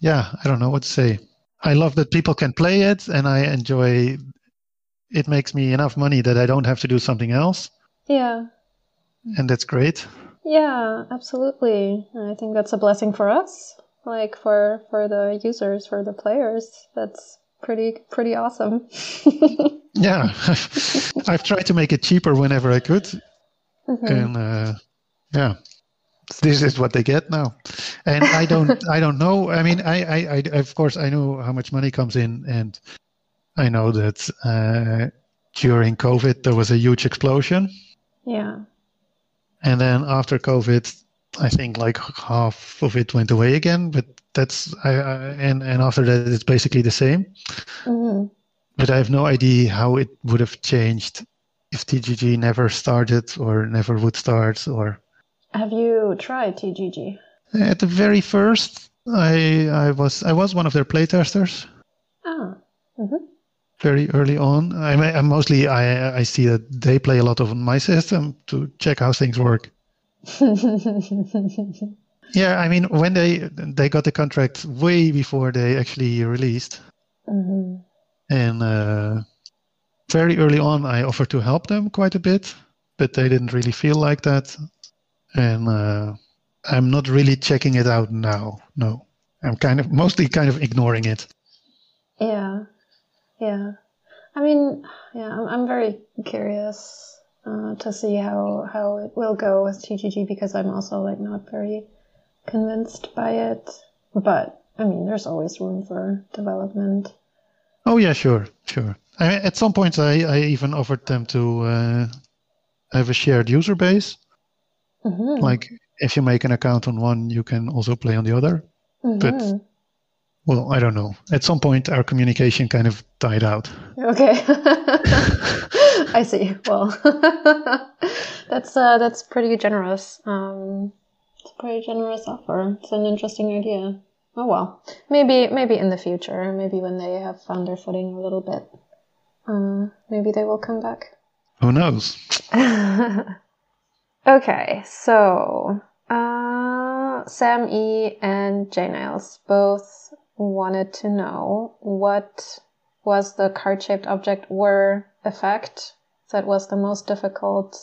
yeah, I don't know what to say. I love that people can play it, and I enjoy. It makes me enough money that I don't have to do something else, yeah. and that's great. Yeah, absolutely. I think that's a blessing for us, like for for the users, for the players. That's pretty pretty awesome. [LAUGHS] Yeah, [LAUGHS] I've tried to make it cheaper whenever I could, Mhm. and uh, yeah, this is what they get now. And I don't, I don't know. I mean, I, I, I, of course, I know how much money comes in, and I know that uh, during COVID there was a huge explosion, Yeah. and then after COVID, I think like half of it went away again. But that's, I, I and and after that, it's basically the same. hmm but I have no idea how it would have changed if TGG never started or never would start. Or Have you tried TGG? at the very first, I I was I was one of their playtesters Ah. hmm very early on. I, I mostly I I see that they play a lot of my system to check how things work. [LAUGHS] Yeah, I mean when they they got the contract way before they actually released, hmm and uh, very early on I offered to help them quite a bit, but they didn't really feel like that, and uh, I'm not really checking it out now. No, I'm kind of mostly kind of ignoring it. Yeah. Yeah. I mean, yeah, I'm, I'm very curious uh, to see how, how it will go with TGG because I'm also like not very convinced by it. But I mean, there's always room for development. Oh yeah, sure, sure. I mean, at some points I, I even offered them to uh, have a shared user base. Hmm Like if you make an account on one, you can also play on the other. but- Mhm. Well, I don't know. At some point, our communication kind of died out. Okay. [LAUGHS] [LAUGHS] I see. Well, [LAUGHS] that's uh, that's pretty generous. Um, it's a pretty generous offer. It's an interesting idea. Oh well, maybe maybe in the future, maybe when they have found their footing a little bit, uh, maybe they will come back. Who knows? Okay, so uh, Sam E and J Niles both wanted to know what was the card shaped object were effect that was the most difficult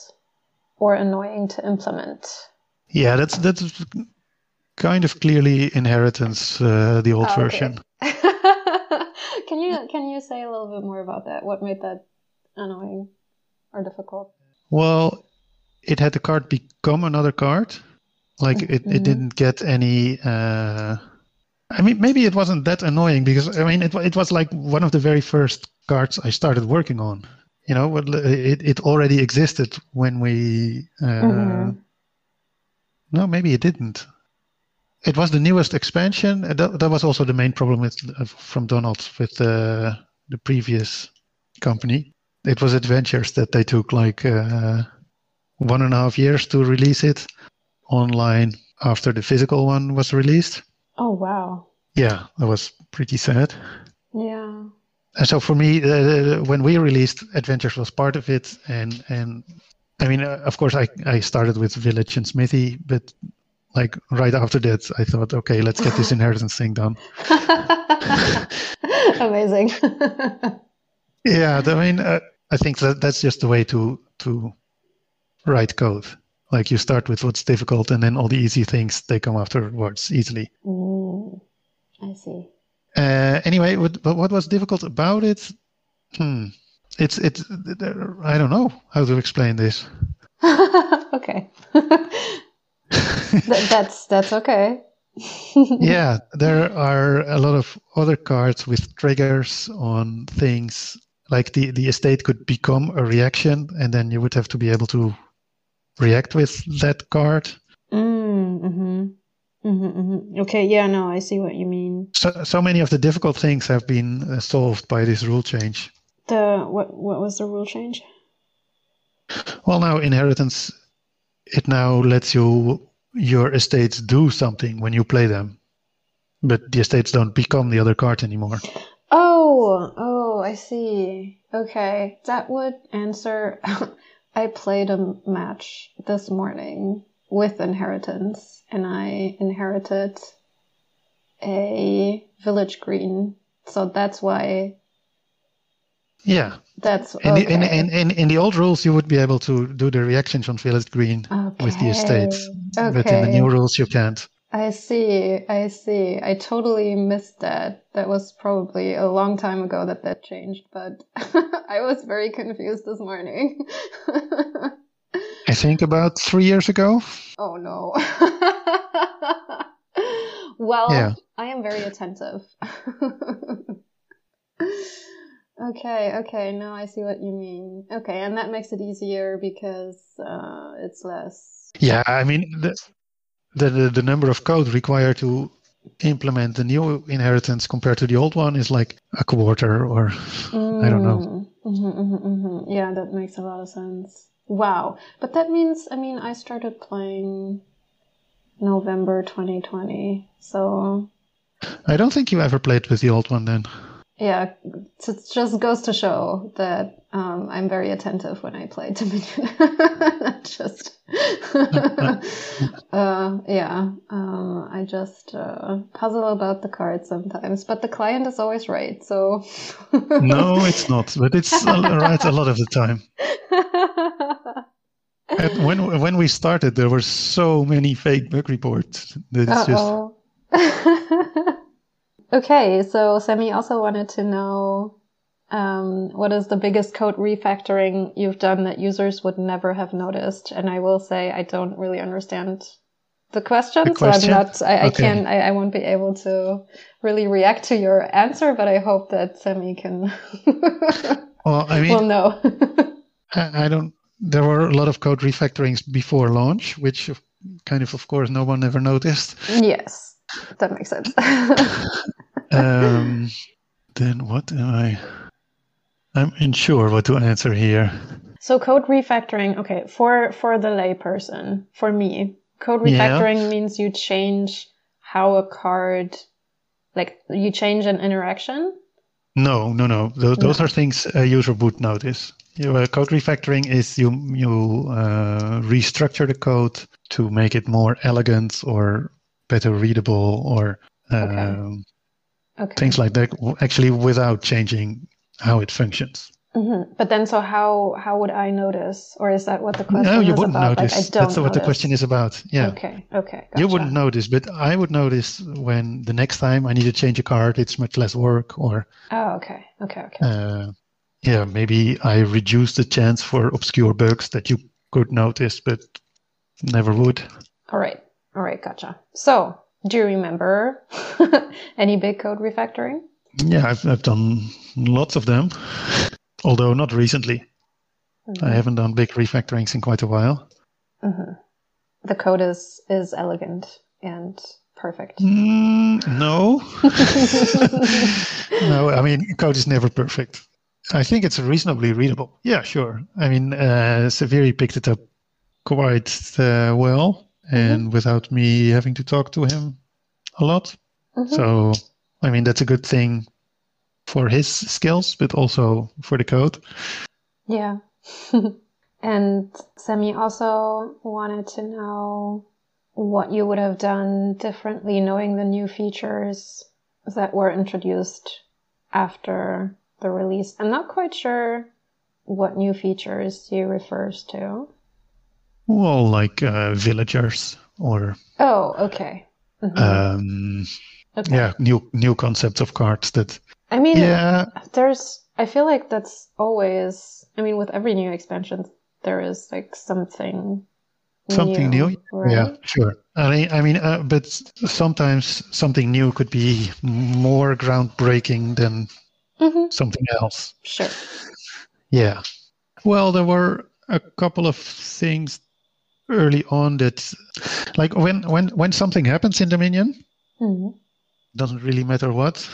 or annoying to implement. Yeah, that's that's kind of clearly inheritance, uh, the old Ah, okay. version. [LAUGHS] can you can you say a little bit more about that? What made that annoying or difficult? Well, it had the card become another card. Like it, Mhm. it didn't get any. Uh, I mean, maybe it wasn't that annoying because I mean, it it was like one of the very first cards I started working on. You know, what- it it already existed when we. Uh, Mhm. No, maybe it didn't. It was the newest expansion. Uh, That, that was also the main problem with from Donald with uh, the previous company. It was adventures that they took like uh, one and a half years to release it online after the physical one was released. Oh wow. Yeah, that was pretty sad. Yeah. And so for me, uh, when we released, Adventures was part of it, and and I mean, uh, of course, I I started with Village and Smithy, but like right after that, I thought, okay, let's get this [LAUGHS] inheritance thing done. [LAUGHS] Amazing. [LAUGHS] Yeah, I mean, uh, I think that that's just the way to to write code. Like you start with what's difficult, and then all the easy things they come afterwards easily. Mm, I see. Uh, anyway, what but what was difficult about it? Hmm, it's it's I don't know how to explain this. [LAUGHS] okay. [LAUGHS] Th- that's that's okay. [LAUGHS] yeah, there are a lot of other cards with triggers on things. Like the, the estate could become a reaction, and then you would have to be able to react with that card. Mm, mm-hmm. Mm-hmm, mm-hmm. Okay, yeah, no, I see what you mean. So, so many of the difficult things have been uh, solved by this rule change. The what? What was the rule change? Well, now inheritance, it now lets you your estates do something when you play them, but the estates don't become the other card anymore. Oh, oh, I see. Okay, that would answer. [LAUGHS] I played a match this morning with inheritance, and I inherited a village green. So that's why. Yeah. That's in, okay. the, in, in, in, in the old rules, you would be able to do the reactions on village green okay. with the estates, okay. but in the new rules, you can't. I see. I see. I totally missed that. That was probably a long time ago that that changed, but [LAUGHS] I was very confused this morning. I think about three years ago. [LAUGHS] Oh no. [LAUGHS] well, Yeah. I am very attentive. okay, okay, now I see what you mean. Okay, and that makes it easier because uh, it's less. Yeah, I mean the, the the the number of code required to implement the new inheritance compared to the old one is like a quarter, or I don't know. Mm, mhm, mhm, mhm. Yeah, that makes a lot of sense. Wow. But that means, I mean, I started playing November 2020. So, I don't think you ever played with the old one then. Yeah, it just goes to show that um, I'm very attentive when I play Dominion. [LAUGHS] just, [LAUGHS] uh, yeah, um, I just uh, puzzle about the cards sometimes, but the client is always right. So, [LAUGHS] No, it's not, but it's right a lot of the time. And when when we started, there were so many fake bug reports that it's just. Okay, so Sammy also wanted to know um, what is the biggest code refactoring you've done that users would never have noticed? And I will say I don't really understand the question, The question? so I'm not. I, I can't. I, I won't be able to really react to your answer, but I hope that Sammy can. [LAUGHS] well. I mean, will know. I, I don't. There were a lot of code refactorings before launch, which kind of, of course, no one ever noticed. yes, that makes sense. [LAUGHS] Um, then what am I? I'm unsure what to answer here. So code refactoring, okay, for for the layperson, for me, code Yeah. refactoring means you change how a card, like you change an interaction. No, no, no. Those, those are things a user would notice. You, uh, code refactoring is you you uh, restructure the code to make it more elegant or better readable or um, Okay. things like that. Actually, without changing how it functions. hmm But then, so how how would I notice, or is that what the question is about? no, you wouldn't about? notice. Like, I don't That's what the question is about. Yeah. Okay. Okay. You wouldn't notice, but I would notice when the next time I need to change a card, it's much less work, or Oh, okay. Okay. Okay. uh, yeah, maybe I reduce the chance for obscure bugs that you could notice, but never would. All right. All right. Gotcha. So, do you remember [LAUGHS] any big code refactoring? Yeah, I've, I've done lots of them, although not recently. I haven't done big refactorings in quite a while. hmm The code is is elegant and perfect. Mm, no, [LAUGHS] [LAUGHS] no. I mean, code is never perfect. I think it's reasonably readable. Yeah, sure. I mean, uh, Severi picked it up quite uh, well, and without me having to talk to him a lot. Mhm. So, I mean, that's a good thing for his skills, but also for the code. Yeah. [LAUGHS] and Semi also wanted to know what you would have done differently knowing the new features that were introduced after the release. I'm not quite sure what new features he refers to. Well, like uh, villagers or Oh, okay. Mhm. um, okay. yeah, new new concepts of cards that I mean, yeah there's i feel like that's always i mean with every new expansion there is like something something new, right? yeah sure i mean i mean uh, but sometimes something new could be more groundbreaking than Mhm. something else Sure. yeah well there were a couple of things early on that like when when when something happens in dominion Mhm. doesn't really matter what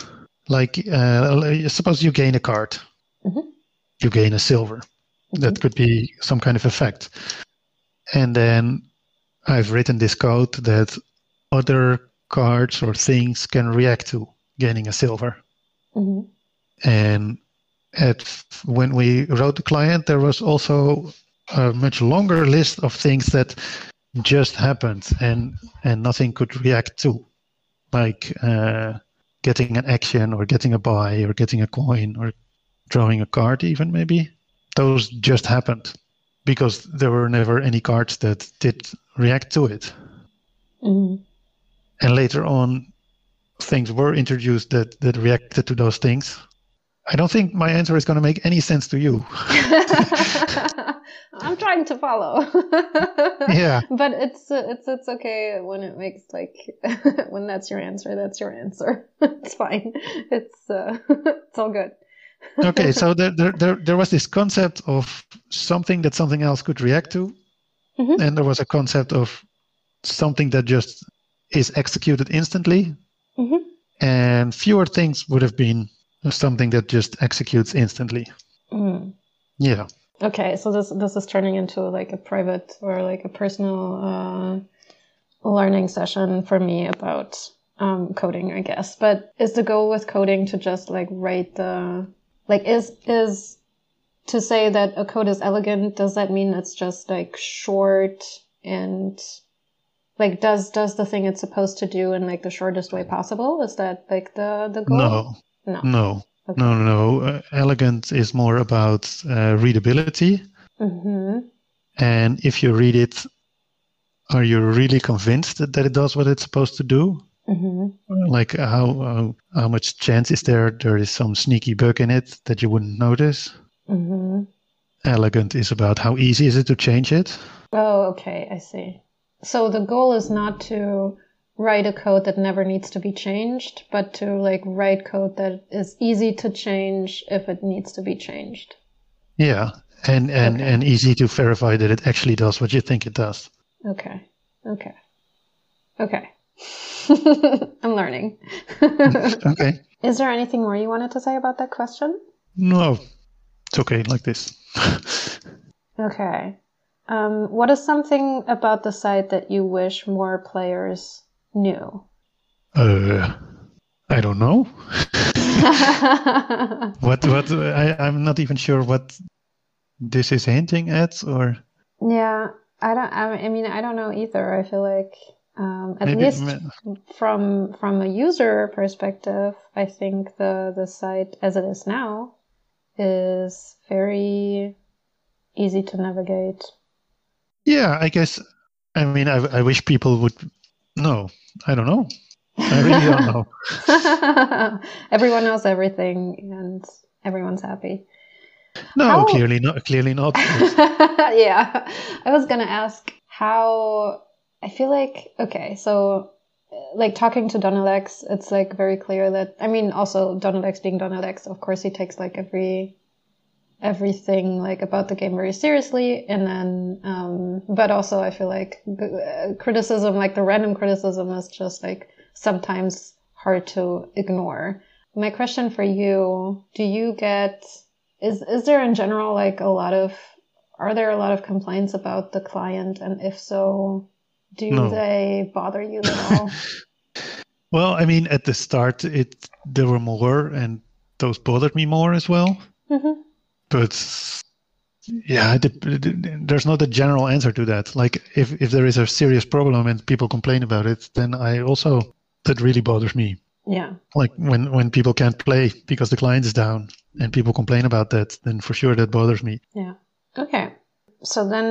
like uh, suppose you gain a card Mhm. you gain a silver that could be some kind of effect and then i've written this code that other cards or things can react to gaining a silver Mhm. and at when we wrote the client there was also a much longer list of things that just happened and and nothing could react to like uh, getting an action or getting a buy or getting a coin or drawing a card even maybe. Those just happened because there were never any cards that did react to it. Mhm. and later on things were introduced that that reacted to those things. I don't think my answer is going to make any sense to you [LAUGHS] [LAUGHS] I'm trying to follow. [LAUGHS] yeah But it's it's it's okay when it makes like [LAUGHS] when that's your answer. That's your answer. [LAUGHS] it's fine. It's uh, it's all good. okay so there, there, there, there was this concept of something that something else could react to Mhm. and there was a concept of something that just is executed instantly Mhm. and fewer things would have been something that just executes instantly Mm. yeah Okay, so this this is turning into like a private or like a personal uh, learning session for me about um, coding, I guess. But is the goal with coding to just like write the like is is to say that a code is elegant? Does that mean it's just like short and like does does the thing it's supposed to do in like the shortest way possible? Is that like the the goal? no no. no Okay. no no no uh, elegant is more about uh, readability Mm-hmm. and if you read it are you really convinced that, that it does what it's supposed to do Mm-hmm. like how uh, how much chance is there there is some sneaky bug in it that you wouldn't notice Mm-hmm. elegant is about how easy is it to change it Oh, okay, I see. So the goal is not to write a code that never needs to be changed, but to like write code that is easy to change if it needs to be changed. yeah and and Okay. and easy to verify that it actually does what you think it does Okay. Okay. Okay. [LAUGHS] I'm learning. [LAUGHS] okay is there anything more you wanted to say about that question? no it's okay like this [LAUGHS] Okay. Um, what is something about the site that you wish more players knew? uh i don't know [LAUGHS] what what I, i'm not even sure what this is hinting at or Yeah, I don't. I mean, I don't know either. I feel like, um, at maybe least from from a user perspective, I think the the site as it is now is very easy to navigate. yeah i guess i mean i, I wish people would no i don't know i really don't know [LAUGHS] Everyone knows everything, and everyone's happy. no How- clearly not clearly not [LAUGHS] yeah. I was going to ask how I feel like, okay, so uh, like talking to Donald X, it's like very clear that, I mean, also Donald X being Donald X, of course, he takes like every, everything like about the game very seriously. And then, um, but also I feel like uh, criticism, like the random criticism is just like sometimes hard to ignore. My question for you, do you get is is there in general like a lot of are there a lot of complaints about the client and if so do No. they bother you at all? [LAUGHS] well i mean at the start it there were more and those bothered me more as well hmm but yeah it, it- there's not a general answer to that like if if there is a serious problem and people complain about it then i also that really bothers me Yeah. like when when people can't play because the client is down and people complain about that then for sure that bothers me Yeah. Okay. So then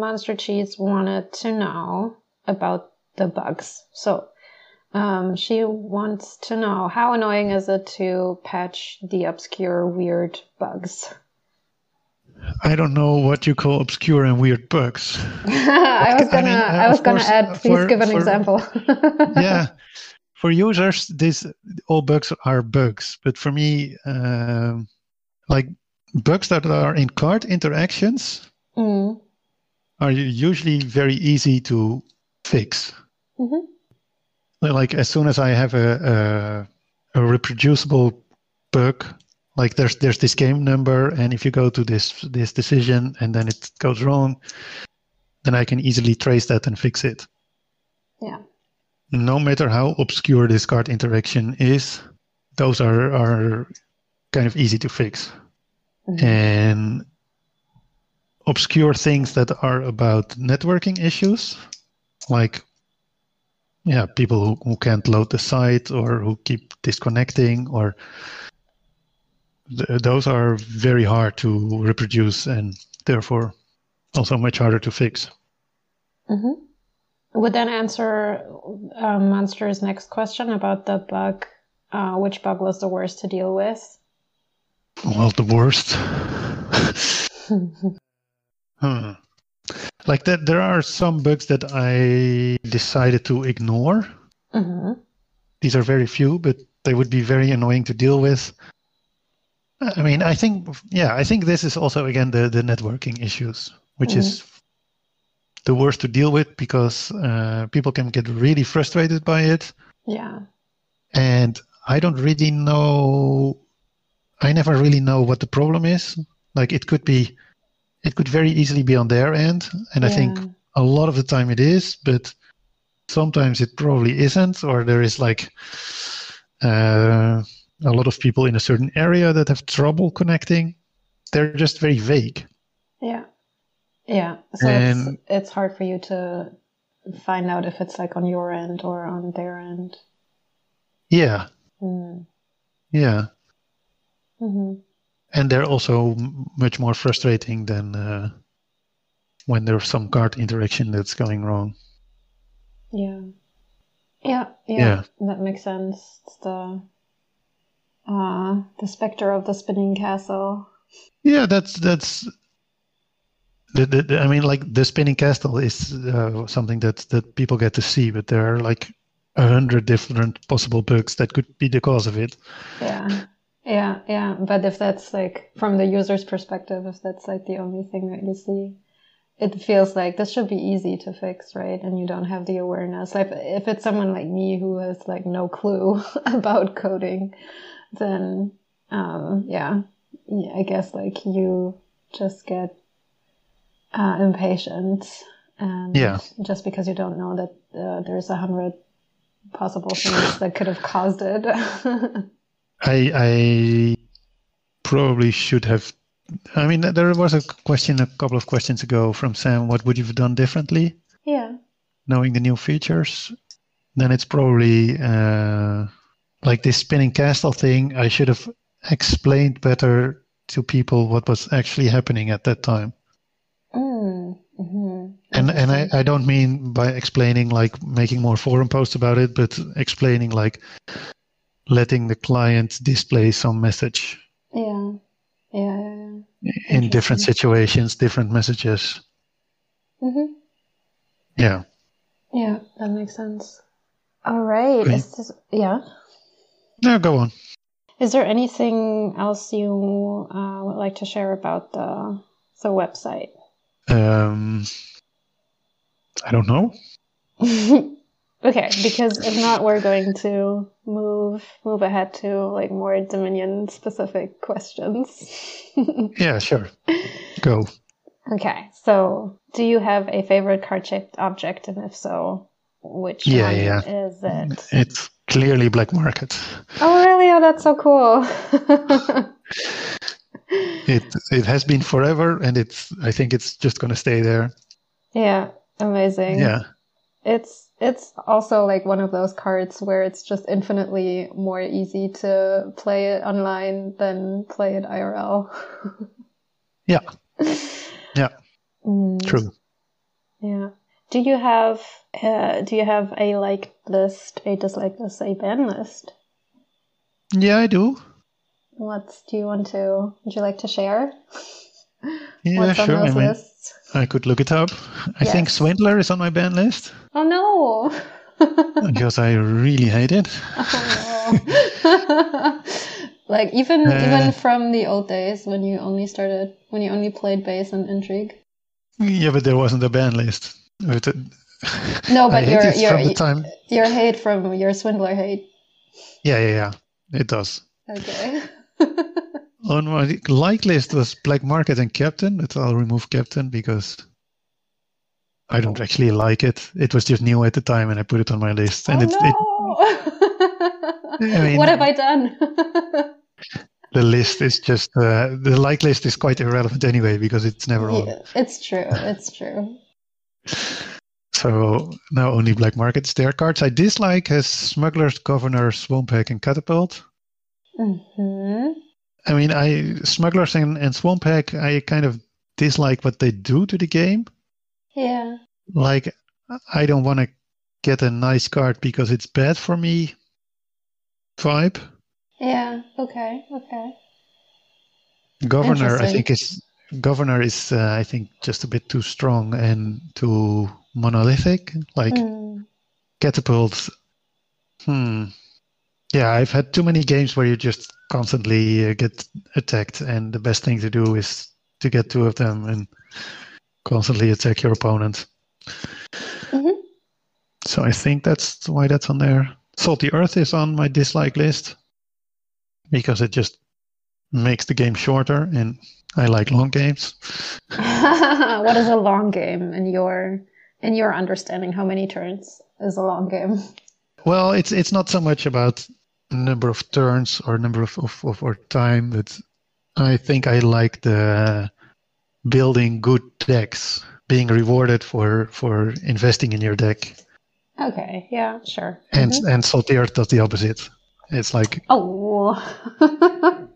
Monster Cheese wanted to know about the bugs. So um, she wants to know how annoying is it to patch the obscure weird bugs? I don't know what you call obscure and weird bugs. [LAUGHS] I was gonna, I, mean, uh, I was gonna course, add. Please for, give an for, example. [LAUGHS] yeah, [LAUGHS] for users, this all bugs are bugs, but for me, um, like bugs that are in card interactions mm. are usually very easy to fix. Mm-hmm. Like as soon as I have a, a, a reproducible bug like there's there's this game number and if you go to this this decision and then it goes wrong then i can easily trace that and fix it. Yeah. No matter how obscure this card interaction is those are are kind of easy to fix. Mm-hmm. and obscure things that are about networking issues like yeah people who, who can't load the site or who keep disconnecting or th- those are very hard to reproduce and therefore also much harder to fix. Mm-hmm. Would that answer um, Monster's next question about the bug? Uh, which bug was the worst to deal with? Well, the worst. [LAUGHS] hmm. Like that, there are some bugs that I decided to ignore. Mm-hmm. These are very few, but they would be very annoying to deal with. I mean, I think, yeah, I think this is also again the the networking issues, which mm-hmm. is the worst to deal with because uh, people can get really frustrated by it. Yeah. And I don't really know. I never really know what the problem is. Like it could be, it could very easily be on their end, and yeah. I think a lot of the time it is, but sometimes it probably isn't, or there is like. Uh, a lot of people in a certain area that have trouble connecting. They're just very vague. Yeah. Yeah. So and, it's, it's hard for you to find out if it's like on your end or on their end. Yeah. Mm. Yeah. Mm-hmm. And they're also much more frustrating than uh, when there's some card interaction that's going wrong. Yeah. Yeah, yeah, yeah. that makes sense. It's the uh, the specter of the spinning castle. Yeah, that's that's. The, the, the I mean, like the spinning castle is uh, something that that people get to see, but there are like a hundred different possible bugs that could be the cause of it. Yeah, yeah, yeah. But if that's like from the user's perspective, if that's like the only thing that you see, it feels like this should be easy to fix, right? And you don't have the awareness. Like if it's someone like me who has like no clue [LAUGHS] about coding, then um, yeah, I guess like you just get uh, impatient and yeah. just because you don't know that uh, there's a hundred possible things that could have caused it. [LAUGHS] I I probably should have. I mean, there was a question a couple of questions ago from Sam. What would you have done differently? Yeah. Knowing the new features, then it's probably uh, like this spinning castle thing, I should have explained better to people what was actually happening at that time. Mm, mm-hmm. And and I, I don't mean by explaining like making more forum posts about it, but explaining like letting the client display some message. Yeah. Yeah. yeah, yeah. In different situations, different messages. Mm-hmm. Yeah. Yeah, that makes sense. All right. This, yeah. No, go on. Is there anything else you uh, would like to share about the the website? Um, I don't know. [LAUGHS] okay, because if not, we're going to move move ahead to like more Dominion specific questions. [LAUGHS] yeah, sure. Go. Okay, so do you have a favorite card shaped object, and if so, which yeah, one yeah. is it? It's clearly black market. Oh, really? Oh, that's so cool. [LAUGHS] it it has been forever, and it's. I think it's just going to stay there. Yeah, amazing. Yeah, it's it's also like one of those cards where it's just infinitely more easy to play it online than play it IRL. yeah. [LAUGHS] Yeah. Mm. True. Yeah. Do you have uh, do you have a like list, a dislike list, a ban list? Yeah, I do. What do you want to? Would you like to share? Yeah, What's sure. I mean? I could look it up. I think Swindler is on my ban list Oh no. [LAUGHS] because I really hate it. Oh, [LAUGHS] no. like even Uh, even from the old days when you only started when you only played base and intrigue. Yeah, but there wasn't a ban list. [LAUGHS] No, but your you're it you're from the time. your hate from your swindler hate. Yeah, yeah, yeah. It does. Okay. On my like list was Black Market and Captain, but I'll remove Captain because I don't actually like it. It was just new at the time, and I put it on my list. And oh, it's no. [LAUGHS] I mean- what have I done? [LAUGHS] the list is just uh, the like list is quite irrelevant anyway because it's never on. Yeah, it's true. It's true. So now only Black markets. there. Cards I dislike as Smugglers, Governor, Swamp Hag, and Catapult. hmm I mean, I Smugglers and, and Swamp Hag, I kind of dislike what they do to the game. Yeah. Like, I don't want to get a nice card because it's bad for me. Vibe. Yeah. Okay. Okay. Governor, I think is Governor is uh, I think just a bit too strong and too monolithic. Like Mm. catapult. Hmm. Yeah, I've had too many games where you just constantly uh, get attacked, and the best thing to do is to get two of them and constantly attack your opponent. Mhm. So I think that's why that's on there. Salty Earth is on my dislike list because it just makes the game shorter, and I like long games. [LAUGHS] what is a long game in your in your understanding? How many turns is a long game? Well, it's it's not so much about number of turns or number of, of, of or time, but I think I like the building good decks, being rewarded for for investing in your deck. Okay. Yeah. Sure. And Mhm. and Salty Earth does the opposite. It's like Oh. [LAUGHS]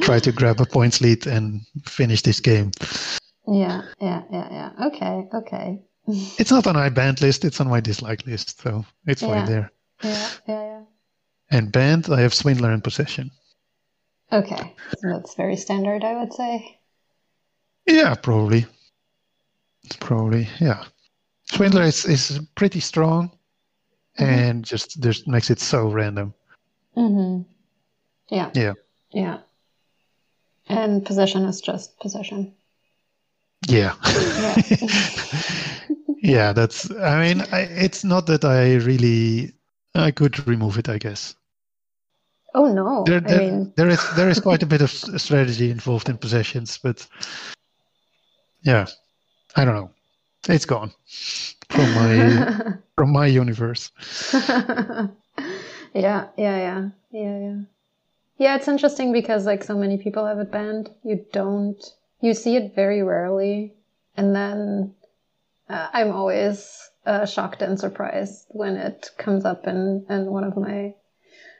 try to grab a points lead and finish this game. yeah. Yeah. Yeah. Yeah. Okay. Okay. It's not on my banned list, it's on my dislike list, so it's Yeah. fine there. Yeah. Yeah. Yeah. And banned, I have Swindler and Possession. Okay. So that's very standard, I would say. Yeah, probably. Probably, yeah. Swindler is, is pretty strong and just just makes it so random. Mm-hmm. Yeah. Yeah. Yeah. And possession is just possession. Yeah. Yeah. [LAUGHS] yeah, that's I mean, I, it's not that I really I could remove it, I guess. Oh no. There, I mean, [LAUGHS] there is there is quite a bit of strategy involved in possessions, but yeah, I don't know. It's gone from my [LAUGHS] from my universe. [LAUGHS] yeah, yeah, yeah, yeah, yeah. Yeah, it's interesting because like so many people have it banned. You don't, you see it very rarely, and then uh, I'm always uh, shocked and surprised when it comes up in in one of my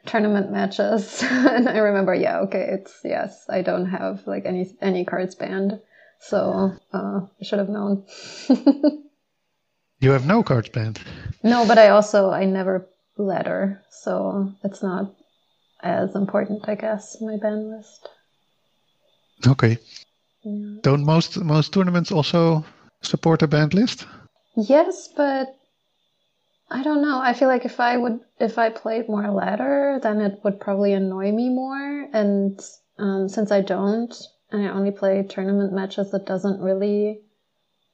tournament matches. [LAUGHS] and I remember, yeah, okay, it's yes, I don't have like any any cards banned, so uh, I should have known. [LAUGHS] You have no cards banned. No, but I also I never ladder, so it's not as important, I guess, my ban list. Okay. Yeah. Don't most most tournaments also support a banned list? Yes, but I don't know. I feel like if I would if I played more ladder, then it would probably annoy me more. And um, since I don't, and I only play tournament matches, it doesn't really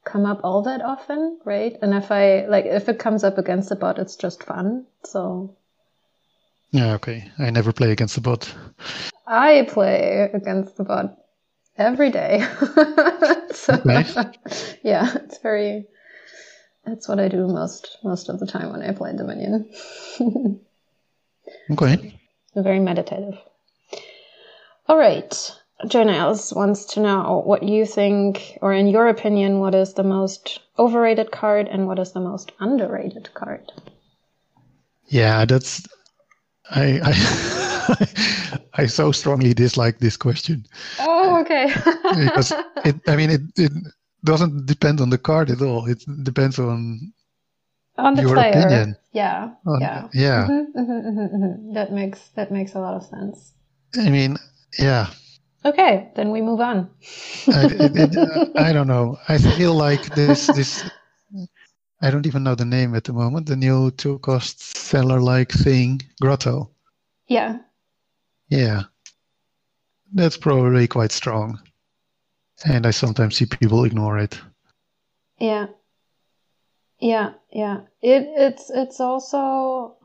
come up all that often, right? And if I like if it comes up against the bot, it's just fun. So Yeah, okay. I never play against the bot. I play against the bot every day. [LAUGHS] so, Okay. [LAUGHS] yeah, it's very. That's what I do most most of the time when I play Dominion. [LAUGHS] Okay. very meditative. All right. Jonah wants to know what you think, or in your opinion, what is the most overrated card and what is the most underrated card? Yeah, that's I I [LAUGHS] I so strongly dislike this question Oh, okay. because it I mean it, it doesn't depend on the card at all. It depends on On the your player. opinion. Yeah. on- yeah. yeah. Mhm, mhm, mhm, mhm. That makes that makes a lot of sense. I mean, yeah. Okay, then we move on. I, it, it, I don't know. I feel like this this. I don't even know the name at the moment. The new two cost seller like thing, Grotto. Yeah. Yeah. That's probably quite strong. And I sometimes see people ignore it. Yeah. Yeah, yeah. It it's it's also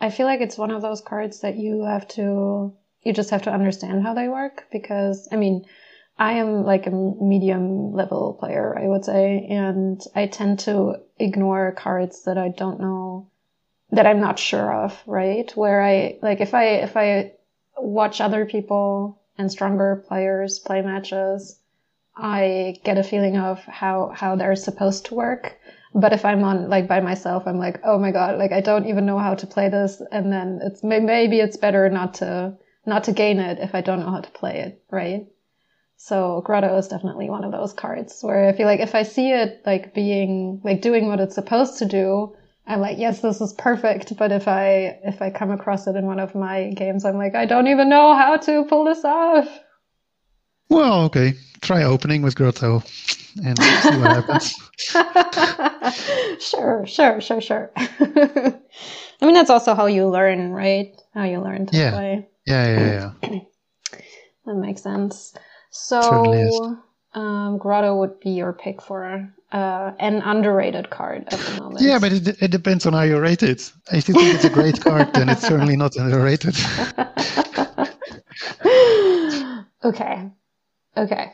I feel like it's one of those cards that you have to you just have to understand how they work because I mean, I am like a medium level player, I would say, and I tend to ignore cards that I don't know that I'm not sure of, right? Where I like if I if I watch other people and stronger players play matches, I get a feeling of how how they're supposed to work. But if I'm on like by myself, I'm like, oh my god, like I don't even know how to play this, and then it's maybe it's better not to not to gain it if I don't know how to play it, right? So Grotto is definitely one of those cards where I feel like if I see it like being like doing what it's supposed to do, I'm like, yes, this is perfect. But if I if I come across it in one of my games, I'm like, I don't even know how to pull this off. Well, okay. Try opening with Grotto and see what happens. [LAUGHS] [LAUGHS] sure, sure, sure, sure. [LAUGHS] I mean, that's also how you learn, right? How you learn to yeah. play. Yeah, yeah, yeah. [CLEARS THROAT] that makes sense. So, um, Grotto would be your pick for uh, an underrated card at the moment. Yeah, but it, it depends on how you rate it. If you think it's a great card, then it's certainly not underrated. okay. Okay.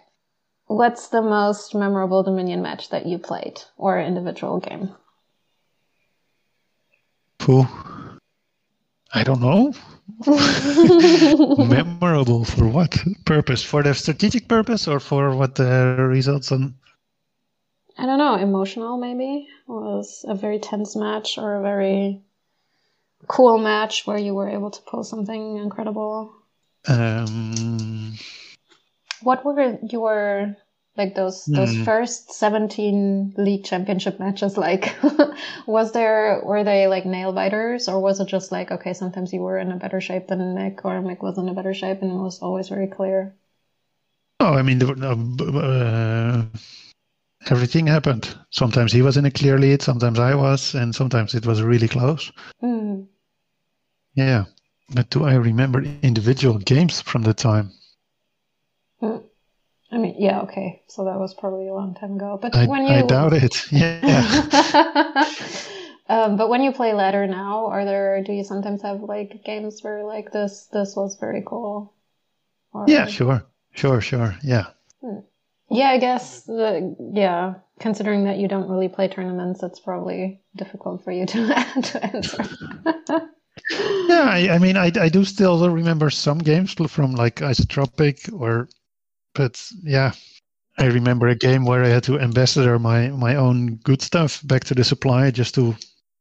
What's the most memorable Dominion match that you played or individual game? Pooh. I don't know. [LAUGHS] memorable for what purpose? For the strategic purpose or for what the results on? I don't know. Emotional, maybe was a very tense match or a very cool match where you were able to pull something incredible. Um, what were your like those those Hmm. first 17 league championship matches like [LAUGHS] was there were they like nail biters or was it just like okay sometimes you were in a better shape than nick or Mic was in a better shape and it was always very clear Oh, I mean, the- uh, uh, everything happened. Sometimes he was in a clear lead, sometimes I was, and sometimes it was really close. Hmm. Yeah, but do I remember individual games from the time? Hmm. I mean yeah okay so that was probably a long time ago but I, when you I doubt it. [LAUGHS] Yeah. [LAUGHS] um, but when you play ladder now are there do you sometimes have like games where like this this was very cool or... yeah, sure, sure, sure. Yeah. Yeah, I guess. The, yeah, considering that you don't really play tournaments, it's probably difficult for you [LAUGHS] to, to answer. Yeah, I, I mean, I, I do still remember some games from like Isotropic or, but yeah, I remember a game where I had to ambassador my, my own good stuff back to the supply just to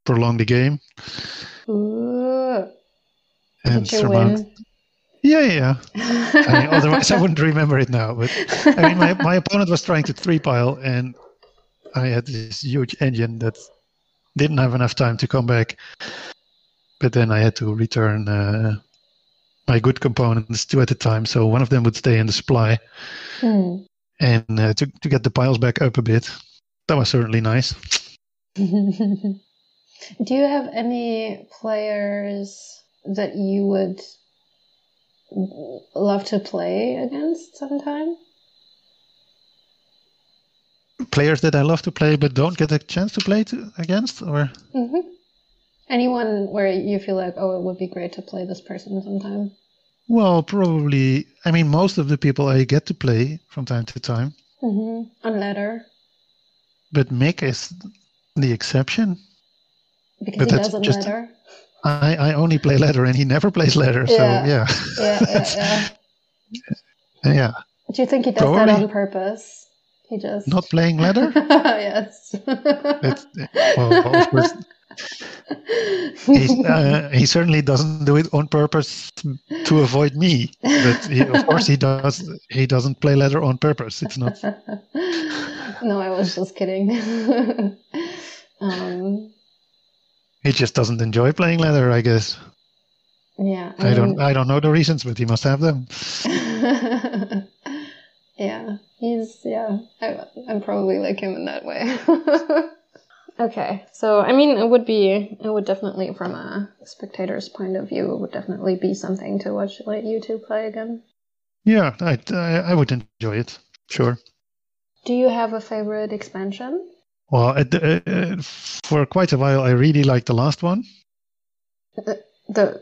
prolong the game. Ooh, And surmount-? Yeah, yeah. [LAUGHS] I mean, otherwise, I wouldn't remember it now. But I mean, my, my opponent was trying to three pile, and I had this huge engine that didn't have enough time to come back. But then I had to return uh, my good components two at a time. So one of them would stay in the supply, Hmm. and uh, to to get the piles back up a bit. That was certainly nice. [LAUGHS] Do you have any players that you would love to play against sometime? Players that I love to play but don't get a chance to play to, against, or hmm Anyone where you feel like, oh, it would be great to play this person sometime? Well, probably. I mean, most of the people I get to play from time to time. hmm On ladder, But Mic is the exception. because But he that's doesn't just- ladder. I, I only play ladder and he never plays ladder. So Yeah. yeah, Yeah, yeah, [LAUGHS] yeah. yeah. Do you think he does that on purpose? He just Not playing ladder. [LAUGHS] yes. It's, well, of course, he's, [LAUGHS] uh, he certainly doesn't do it on purpose to avoid me. But he, of [LAUGHS] course he does. He doesn't play ladder on purpose. It's not. [LAUGHS] no, I was just kidding. um, He just doesn't enjoy playing ladder. I guess. yeah, I don't. I don't know the reasons, but he must have them. Yeah, he's yeah. I, I'm probably like him in that way. Okay, so I mean, it would be, it would definitely, from a spectator's point of view, it would definitely be something to watch like you two play again. Yeah, I, I, I would enjoy it. Sure. Do you have a favorite expansion? Well, uh, uh, for quite a while, I really liked the last one. The, the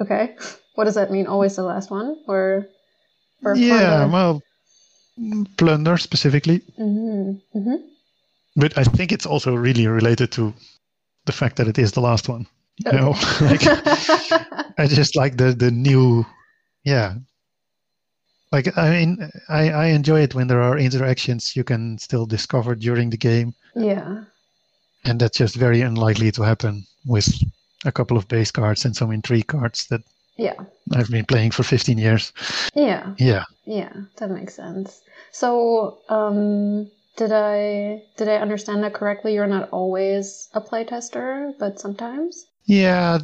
okay, [LAUGHS] what does that mean? Always the last one, or, or yeah, well, plunder specifically. Mm-hmm. Mm-hmm. But I think it's also really related to the fact that it is the last one. You know, [LAUGHS] like I just like the the new, yeah. Like I mean, I I enjoy it when there are interactions you can still discover during the game. Yeah. And that's just very unlikely to happen with a couple of base cards and some intrigue cards that yeah I've been playing for 15 years. Yeah. Yeah. Yeah, that makes sense. So, um, did I did I understand that correctly? You're not always a playtester, but sometimes. Yeah,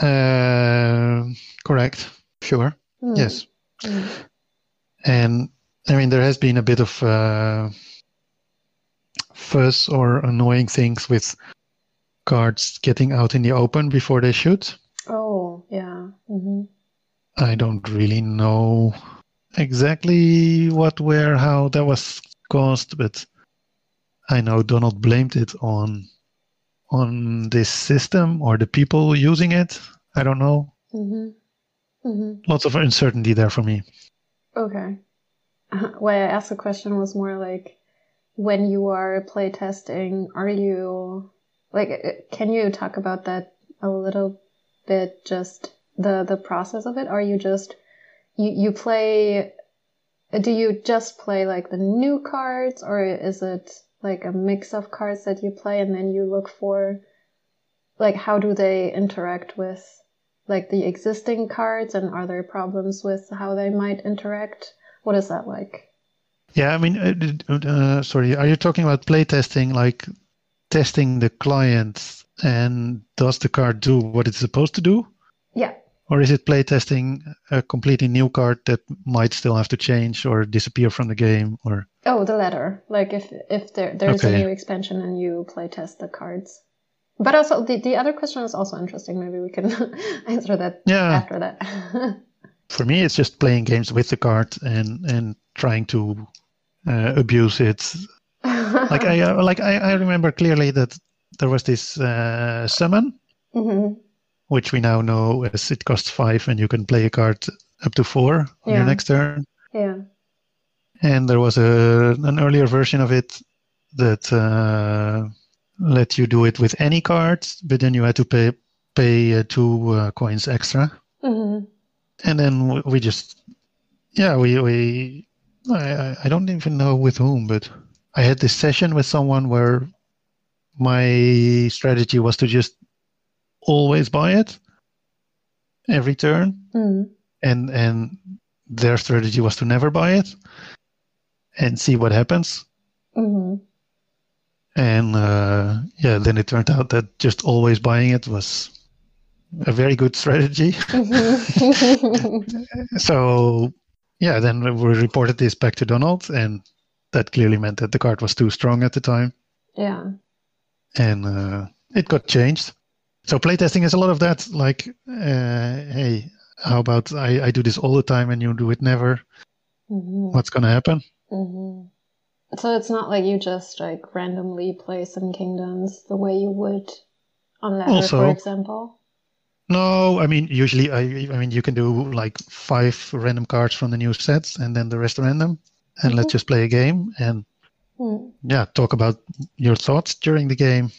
uh, correct. Sure. Mm. Yes. Mm. And I mean, there has been a bit of uh, fuss or annoying things with cards getting out in the open before they should. Oh, yeah. Mm-hmm. I don't really know exactly what, where, how that was caused, but I know Donald blamed it on on this system or the people using it. I don't know. Mm-hmm. Mm-hmm. Lots of uncertainty there for me. Okay. Why I asked the question was more like when you are playtesting, are you like uh, can you talk about that a little bit just the the process of it? Are you just you you play do you just play like the new cards or is it like a mix of cards that you play and then you look for like how do they interact with like the existing cards and are there problems with how they might interact? What is that like? Yeah i mean uh, uh, sorry are you talking about playtesting like testing the client and does the card do what it's supposed to do? Yeah or is it playtesting a completely new card that might still have to change or disappear from the game or? Oh the latter. Like if if there there's okay. a new expansion and you playtest the cards. But also the, the other question is also interesting. Maybe we can [LAUGHS] answer that yeah. after that. [LAUGHS] For me it's just playing games with the card and and trying to uh, abuse it. [LAUGHS] Like i uh, like I, I remember clearly that there was this uh, summon. Mm-hmm which we now know as it costs five and you can play a card up to four on yeah. your next turn. Yeah. And there was a an earlier version of it that uh, let you do it with any cards, but then you had to pay pay uh, two uh, coins extra. Mm-hmm. And then we just, yeah, we we I I don't even know with whom, but I had this session with someone where my strategy was to just always buy it every turn, mm. and and their strategy was to never buy it and see what happens. Mm-hmm. And uh, yeah, then it turned out that just always buying it was a very good strategy. Mm-hmm. [LAUGHS] so yeah, then we reported this back to Donald, and that clearly meant that the card was too strong at the time. Yeah. And uh, it got changed. So playtesting is a lot of that. Like, uh, hey, how about I, I do this all the time and you do it never? Mm-hmm. What's gonna happen? Mm-hmm. So it's not like you just like randomly play some kingdoms the way you would on ladder, also, for example. No, I mean usually I I mean you can do like five random cards from the new sets and then the rest random, and mm-hmm. let's just play a game and mm. yeah, talk about your thoughts during the game.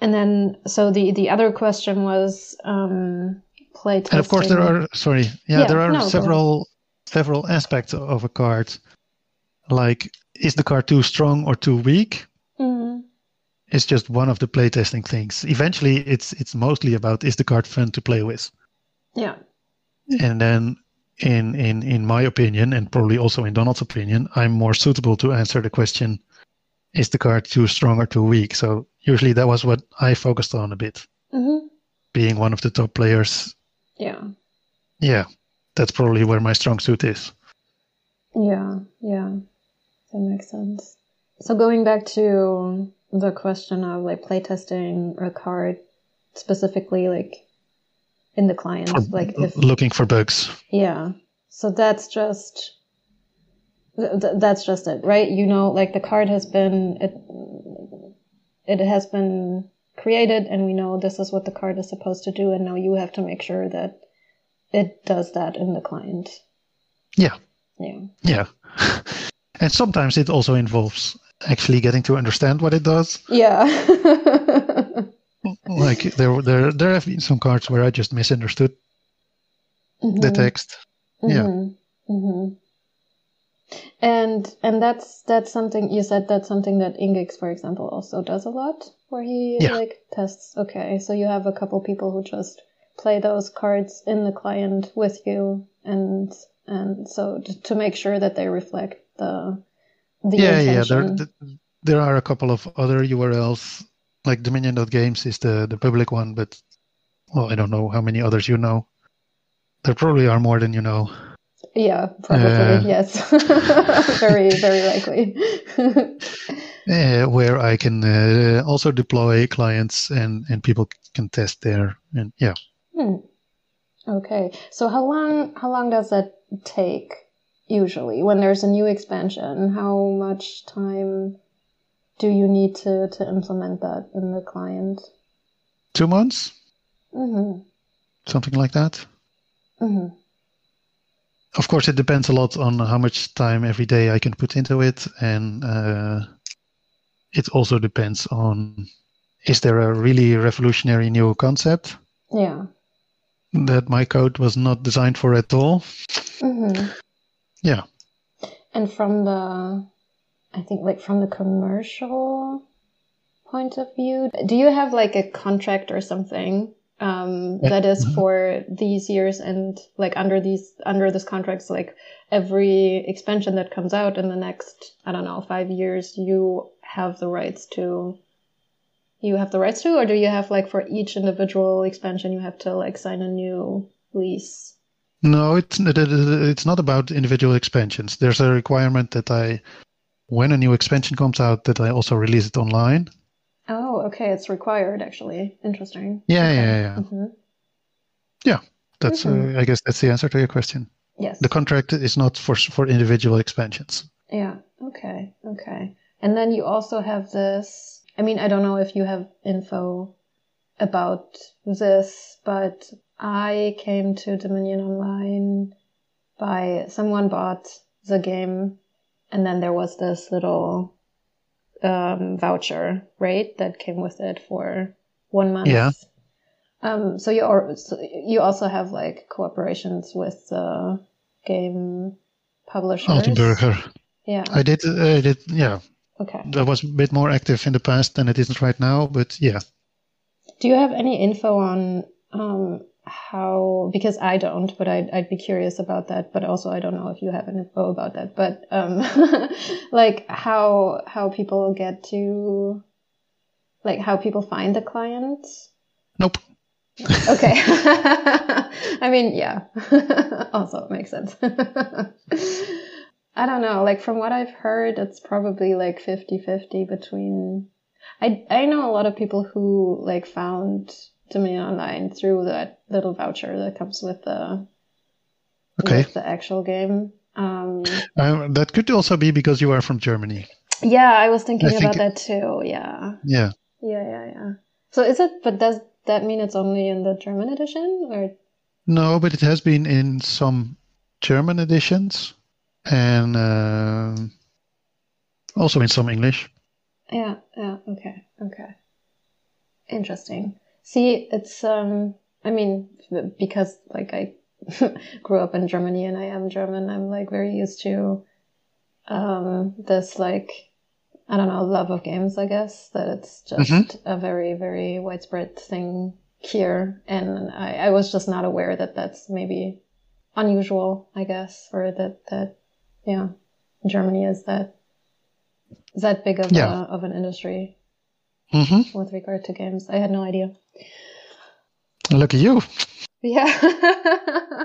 And then, so the the other question was um, play testing. And of course, there are sorry, yeah, yeah there are no, several several aspects of a card. Like, is the card too strong or too weak? Mm-hmm. It's just one of the playtesting things. Eventually, it's it's mostly about is the card fun to play with. Yeah. And then, in in in my opinion, and probably also in Donald's opinion, I'm more suitable to answer the question: Is the card too strong or too weak? So usually that was what I focused on a bit. Mm-hmm. Being one of the top players. Yeah. Yeah, that's probably where my strong suit is. Yeah, yeah, that makes sense. So going back to the question of like playtesting a card specifically, like in the client, For like if looking for bugs. yeah, so that's just th- th- that's just it, right? You know, like the card has been it it has been created, and we know this is what the card is supposed to do, and now you have to make sure that it does that in the client. Yeah, Yeah. yeah. [LAUGHS] and sometimes it also involves actually getting to understand what it does. Yeah. [LAUGHS] Like there, there, there have been some cards where I just misunderstood the Mhm. text. Yeah. Mhm. And and that's that's something you said that's something that Ingix, for example, also does a lot, where he Yeah. like tests. Okay, so you have a couple people who just play those cards in the client with you, and and so to, to make sure that they reflect the the yeah, yeah. There, there are a couple of other URLs, like Dominion.games is the the public one, but well, I don't know how many others you know. There probably are more than you know. Yeah, probably Uh, yes. [LAUGHS] very very likely. [LAUGHS] uh, where I can uh, also deploy clients and and people can test there. And yeah, Hmm. Okay. So how long how long does that take usually when there's a new expansion? How much time do you need to to implement that in the client? two months, Mhm. something like that. Mhm. Of course, it depends a lot on how much time every day I can put into it, and uh, it also depends on is there a really revolutionary new concept Yeah. that my code was not designed for at all. Mhm. Yeah. And from the I think like from the commercial point of view, do you have like a contract or something um, that is Mhm. for these years and like under these under this contracts like every expansion that comes out in the next I don't know five years you have the rights to you have the rights to or do you have like for each individual expansion you have to like sign a new lease? No, it's it- it- it's not about individual expansions. There's a requirement that I, when a new expansion comes out, that I also release it online. Oh, okay, it's required actually. Interesting. Yeah, Okay. yeah, yeah. Mhm. That's Mhm. uh, I guess that's the answer to your question. Yes. The contract is not for for individual expansions. Yeah. Okay. Okay. And then you also have this. I mean, I don't know if you have info about this, but I came to Dominion Online by someone bought the game, and then there was this little um, voucher, right, that came with it for one month. Yeah. Um, so you are, so you also have like cooperations with the game publishers. Altenburger. Yeah. I did. uh, I did. Yeah, Okay. I was a bit more active in the past than it isn't right now. But yeah, Do you have any info on um, how? Because I don't, but I'd, I'd be curious about that. But also, I don't know if you have any info about that. But um, [LAUGHS] like how how people get to like how people find the clients. nope. Okay. [LAUGHS] [LAUGHS] I mean, yeah. also makes sense. I don't know. Like from what I've heard, it's probably like 50-50 between I I know a lot of people who like found Dominion Online through that little voucher that comes with the Okay, with the actual game. Um uh, that could also be because you are from Germany. yeah, I was thinking I think- about that too. Yeah. Yeah. Yeah, yeah, yeah. So is it but does that mean it's only in the German edition or No, but it has been in some German editions and uh, also in some English. Yeah, yeah, okay, okay. Interesting. See, it's um I mean because like I [LAUGHS] grew up in Germany and I am German, I'm like very used to um this like I don't know, love of games, I guess, that it's just Mhm. a very, very widespread thing here. And I, I was just not aware that that's maybe unusual, I guess, or that, that, yeah, Germany is that, that big of, Yeah. a, of an industry hmm with regard to games. I had no idea. Look at you. Yeah. [LAUGHS]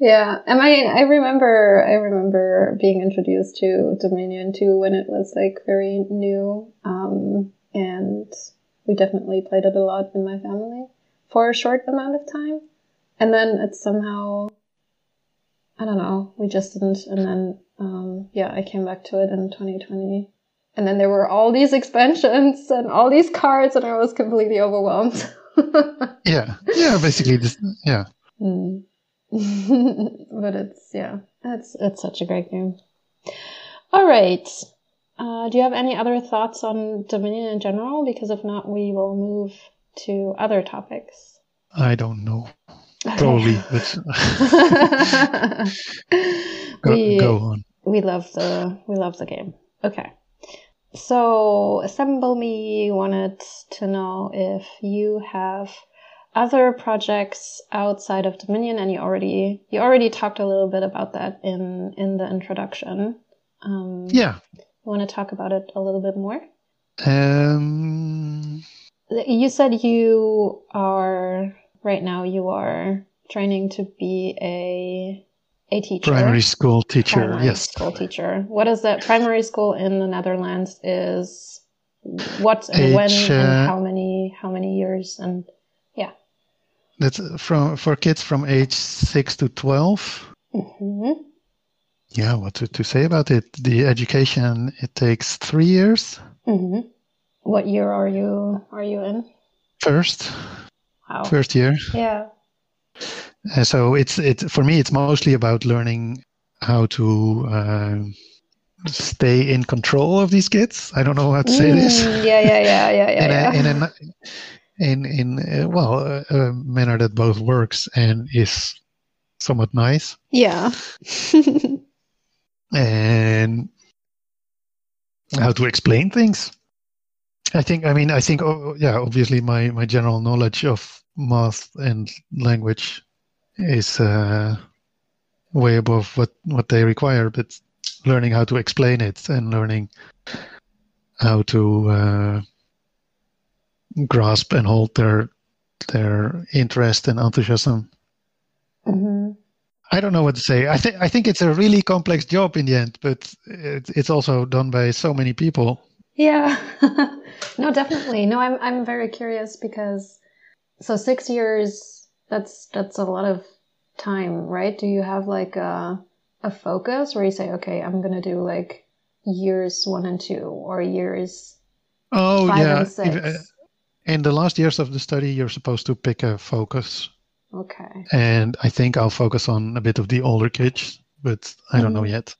yeah, I mean, I remember, I remember being introduced to Dominion too when it was like very new, um, and we definitely played it a lot in my family for a short amount of time, and then it's somehow, I don't know, we just didn't, and then, um, yeah, I came back to it in 2020. And then there were all these expansions and all these cards, and I was completely overwhelmed. [LAUGHS] yeah, yeah, basically, just, yeah. Mm. [LAUGHS] but it's yeah, it's it's such a great game. All right. Uh, do you have any other thoughts on Dominion in general? Because if not, we will move to other topics. I don't know. Okay. Probably, but [LAUGHS] go, we, go on. We love the we love the game. Okay. So, Assemble Me wanted to know if you have other projects outside of Dominion, and you already you already talked a little bit about that in in the introduction. Um, yeah, you want to talk about it a little bit more? Um, you said you are right now. You are training to be a a teacher. Primary school teacher. Primary yes. School teacher. What is that? Primary school in the Netherlands is what and Age, when and uh, how many how many years and yeah. that's from for kids from age six to 12 mm-hmm. Yeah, what to, to, say about it? The education it takes three years. Mm-hmm. What year are you are you in? First. Wow. First year. Yeah. Uh, so it's it for me. It's mostly about learning how to. Uh, stay in control of these kids. I don't know how to say mm, this. Yeah, yeah, yeah, yeah, yeah. [LAUGHS] in, a, in, a, in in uh, well a, a, manner that both works and is somewhat nice. Yeah. [LAUGHS] and how to explain things. I think. I mean. I think. Oh, yeah. Obviously, my my general knowledge of math and language is uh, way above what what they require. But learning how to explain it and learning how to uh, grasp and hold their their interest and enthusiasm. Mm-hmm. I don't know what to say. I think I think it's a really complex job in the end, but it, it's also done by so many people. Yeah, [LAUGHS] no, definitely. No, I'm I'm very curious because so six years that's that's a lot of time, right? Do you have like a a focus where you say, okay, I'm gonna do like years one and two or years oh five yeah and six? Uh, in the last years of the study, you're supposed to pick a focus. Okay. And I think I'll focus on a bit of the older kids, but I don't mm-hmm. know yet.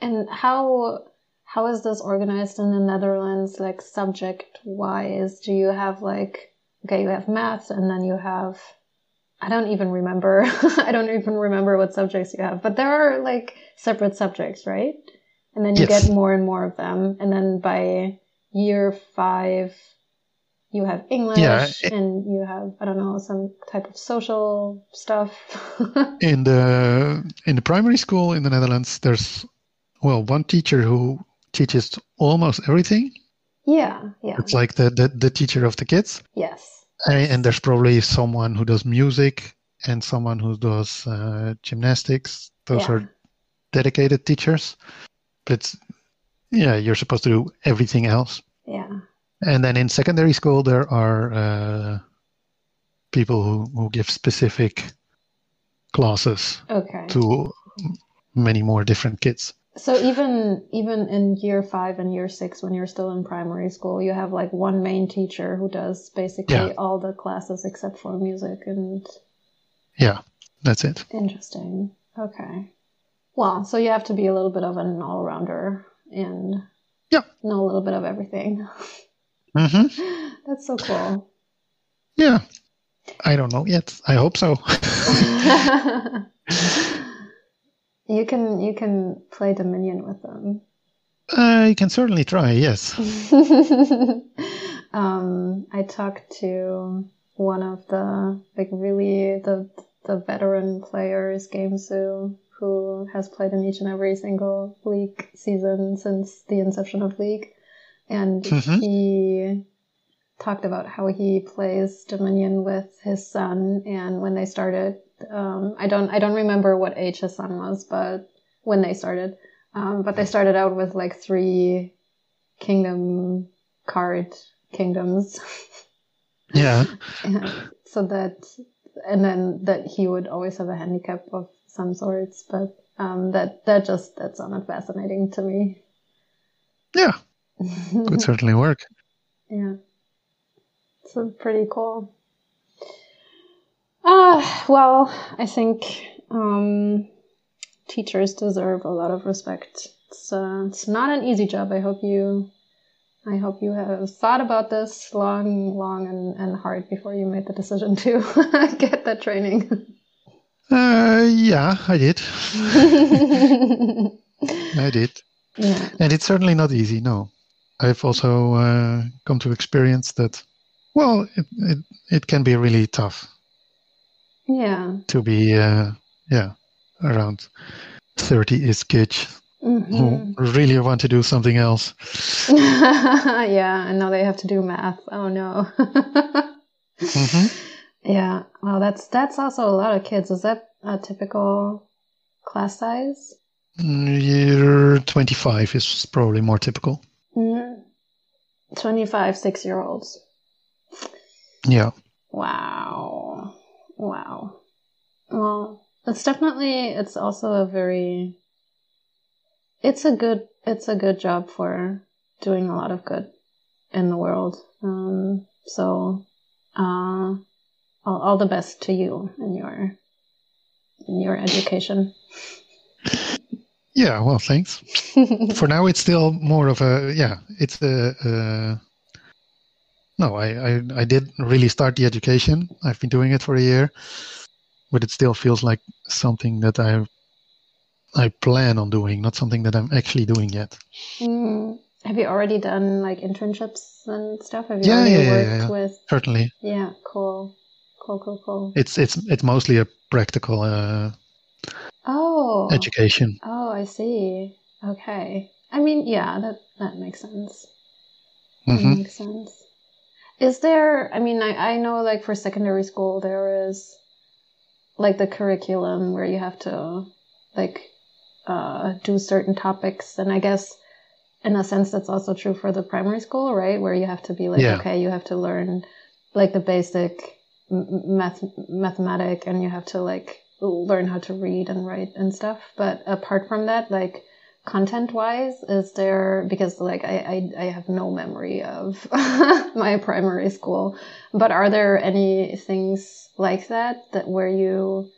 And how how is this organized in the Netherlands, like subject wise? Do you have like okay, you have math, and then you have I don't even remember. [LAUGHS] I don't even remember what subjects you have, but there are like separate subjects, right? And then you yes. get more and more of them, and then by year five you have English yeah, it, and you have I don't know some type of social stuff. [LAUGHS] in the in the primary school in the Netherlands, there's well one teacher who teaches almost everything. Yeah, yeah. It's like the the, the teacher of the kids. Yes. And, and, there's probably someone who does music and someone who does uh, gymnastics. Those yeah. are dedicated teachers. But yeah, you're supposed to do everything else. Yeah. And then in secondary school, there are uh, people who, who give specific classes okay. to many more different kids. So even even in year five and year six, when you're still in primary school, you have like one main teacher who does basically yeah. all the classes except for music and. Yeah, that's it. Interesting. Okay. Well, so you have to be a little bit of an all rounder and yeah. know a little bit of everything. Mm-hmm. [LAUGHS] That's so cool. Yeah. I don't know yet. I hope so. [LAUGHS] [LAUGHS] you can you can play Dominion with them. I can certainly try. Yes. [LAUGHS] um, I talked to one of the like really the the veteran players, Gamesu, who has played in each and every single League season since the inception of League and mm-hmm. he talked about how he plays Dominion with his son. And when they started um, I don't I don't remember what age his son was, but when they started, um, but they started out with like three kingdom card kingdoms. [LAUGHS] Yeah. so that and then that he would always have a handicap of some sorts, but um, that that just that sounded fascinating to me. Yeah, [LAUGHS] could certainly work. Yeah, so pretty cool. Uh, [SIGHS] well, I think um, teachers deserve a lot of respect. It's uh, it's not an easy job. I hope you I hope you have thought about this long, long, and, and hard before you made the decision to [LAUGHS] get that training. Uh, yeah, I did. [LAUGHS] I did. Yeah. And it's certainly not easy, no. I've also uh, come to experience that, well, it, it, it can be really tough. Yeah. To be, uh, yeah, around 30 is kids mm-hmm. who really want to do something else. [LAUGHS] yeah, and now they have to do math. Oh no. mm-hmm. [LAUGHS] Yeah. Well, that's that's also a lot of kids. Is that a typical class size? Year 25 is probably more typical. Mm-hmm. 25 six year olds. Yeah. Wow. Wow. Well, it's definitely, it's also a very it's a good it's a good job for doing a lot of good in the world. Um, so uh, all, all the best to you in your in your education. Yeah, well, thanks. [LAUGHS] for now, it's still more of a yeah. It's a, a no. I, I I did really start the education. I've been doing it for a year, but it still feels like something that I I plan on doing, not something that I'm actually doing yet. Mm. Have you already done like internships and stuff? Have you yeah, already yeah, worked yeah, yeah. with? Certainly. Yeah, cool, cool, cool, cool. It's it's it's mostly a practical uh, oh education. Oh, I see. Okay. I mean, yeah, that that makes sense. That mm-hmm. makes sense. Is there? I mean, I I know like for secondary school there is like the curriculum where you have to like uh, do certain topics. And I guess in a sense that's also true for the primary school, right? Where you have to be like, yeah. okay, you have to learn like the basic math mathematic and you have to like learn how to read and write and stuff. But apart from that, like content wise, is there because like I, I, I have no memory of [LAUGHS] my primary school, but are there any things like that that where you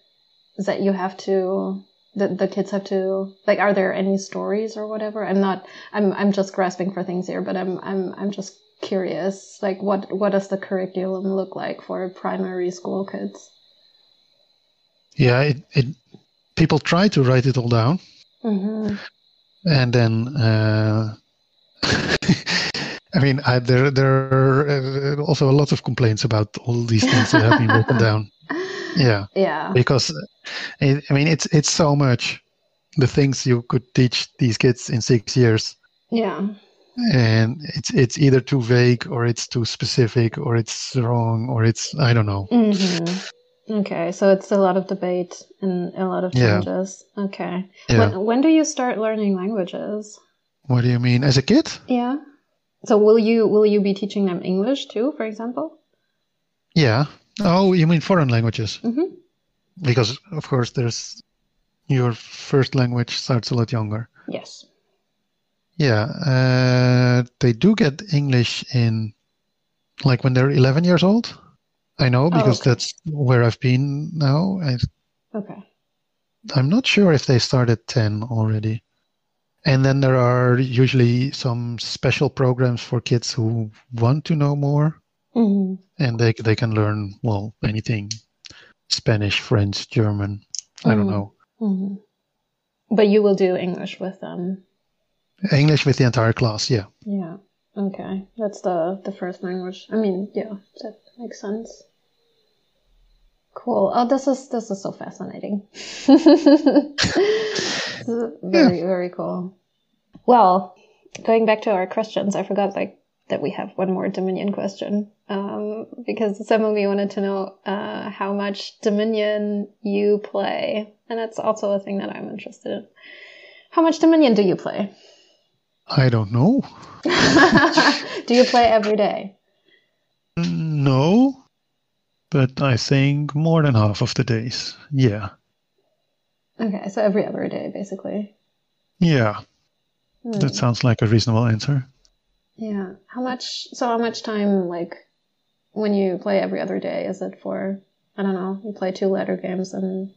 that you have to that the kids have to like are there any stories or whatever? I'm not i'm i'm just grasping for things here but i'm i'm i'm just curious like what what does the curriculum look like for primary school kids? Yeah it, it people try to write it all down. Mm-hmm. And then uh, [LAUGHS] I mean, I, there there are uh, also a lot of complaints about all these things that have been written [LAUGHS] down. Yeah. Yeah. Because it, I mean, it's it's so much the things you could teach these kids in six years. Yeah. And it's it's either too vague or it's too specific or it's wrong or it's I don't know. Mm-hmm. Okay, so it's a lot of debate and a lot of changes. Yeah. Okay. Yeah. When, when do you start learning languages? What do you mean as a kid? Yeah. So will you will you be teaching them English too, for example? Yeah. Oh, you mean foreign languages? Mm-hmm. Because of course, there's your first language starts a lot younger. Yes. Yeah, uh, they do get English in like when they're 11 years old. I know because oh, okay. that's where I've been now. I, okay. I'm not sure if they start at 10 already. And then there are usually some special programs for kids who want to know more. Mm-hmm. And they they can learn well anything, Spanish, French, German. Mm-hmm. I don't mm-hmm. know. Mm-hmm. But you will do English with them. English with the entire class, yeah. Yeah. Okay, that's the the first language. I mean, yeah, that makes sense. Cool. Oh, this is this is so fascinating. [LAUGHS] very yeah. very cool. Well, going back to our questions, I forgot like that we have one more Dominion question. um, because some of you wanted to know uh, how much Dominion you play, and that's also a thing that I'm interested in. How much Dominion do you play? I don't know. [LAUGHS] do you play every day? No, but I think more than half of the days. Yeah. Okay, so every other day, basically. Yeah. Hmm. That sounds like a reasonable answer. Yeah. How much? So how much time, like, when you play every other day, is it for? I don't know. You play two letter games and.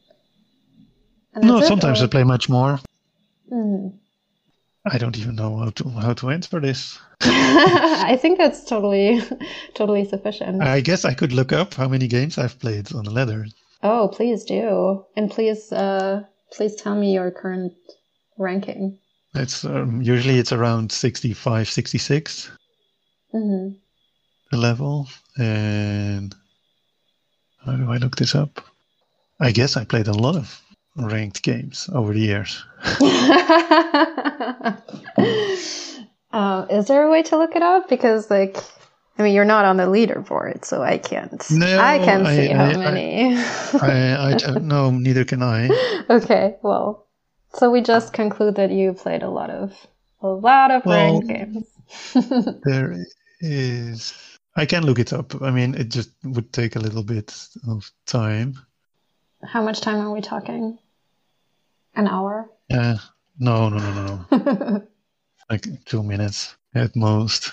and No, it, sometimes or- I play much more. Hmm. I don't even know how to how to answer this. [LAUGHS] I think that's totally, totally sufficient. I guess I could look up how many games I've played on the ladder. oh, please do, and please, uh, please tell me your current ranking. It's um, usually it's around 65, 66 hmm the level. And how do I look this up? I guess I played a lot of ranked games over the years. [LAUGHS] [LAUGHS] uh, is there a way to look it up? Because, like, I mean, you're not on the leaderboard, so I can't. No, I can't I- see how I- I- many. I, I [LAUGHS] don't know, neither can I. okay, well, so we just conclude that you played a lot of a lot of Well- ranked games. There is. I can look it up. I mean, it just would take a little bit of time. How much time are we talking? An hour? Uh, no, no, no, no, no. [LAUGHS] like two minutes at most.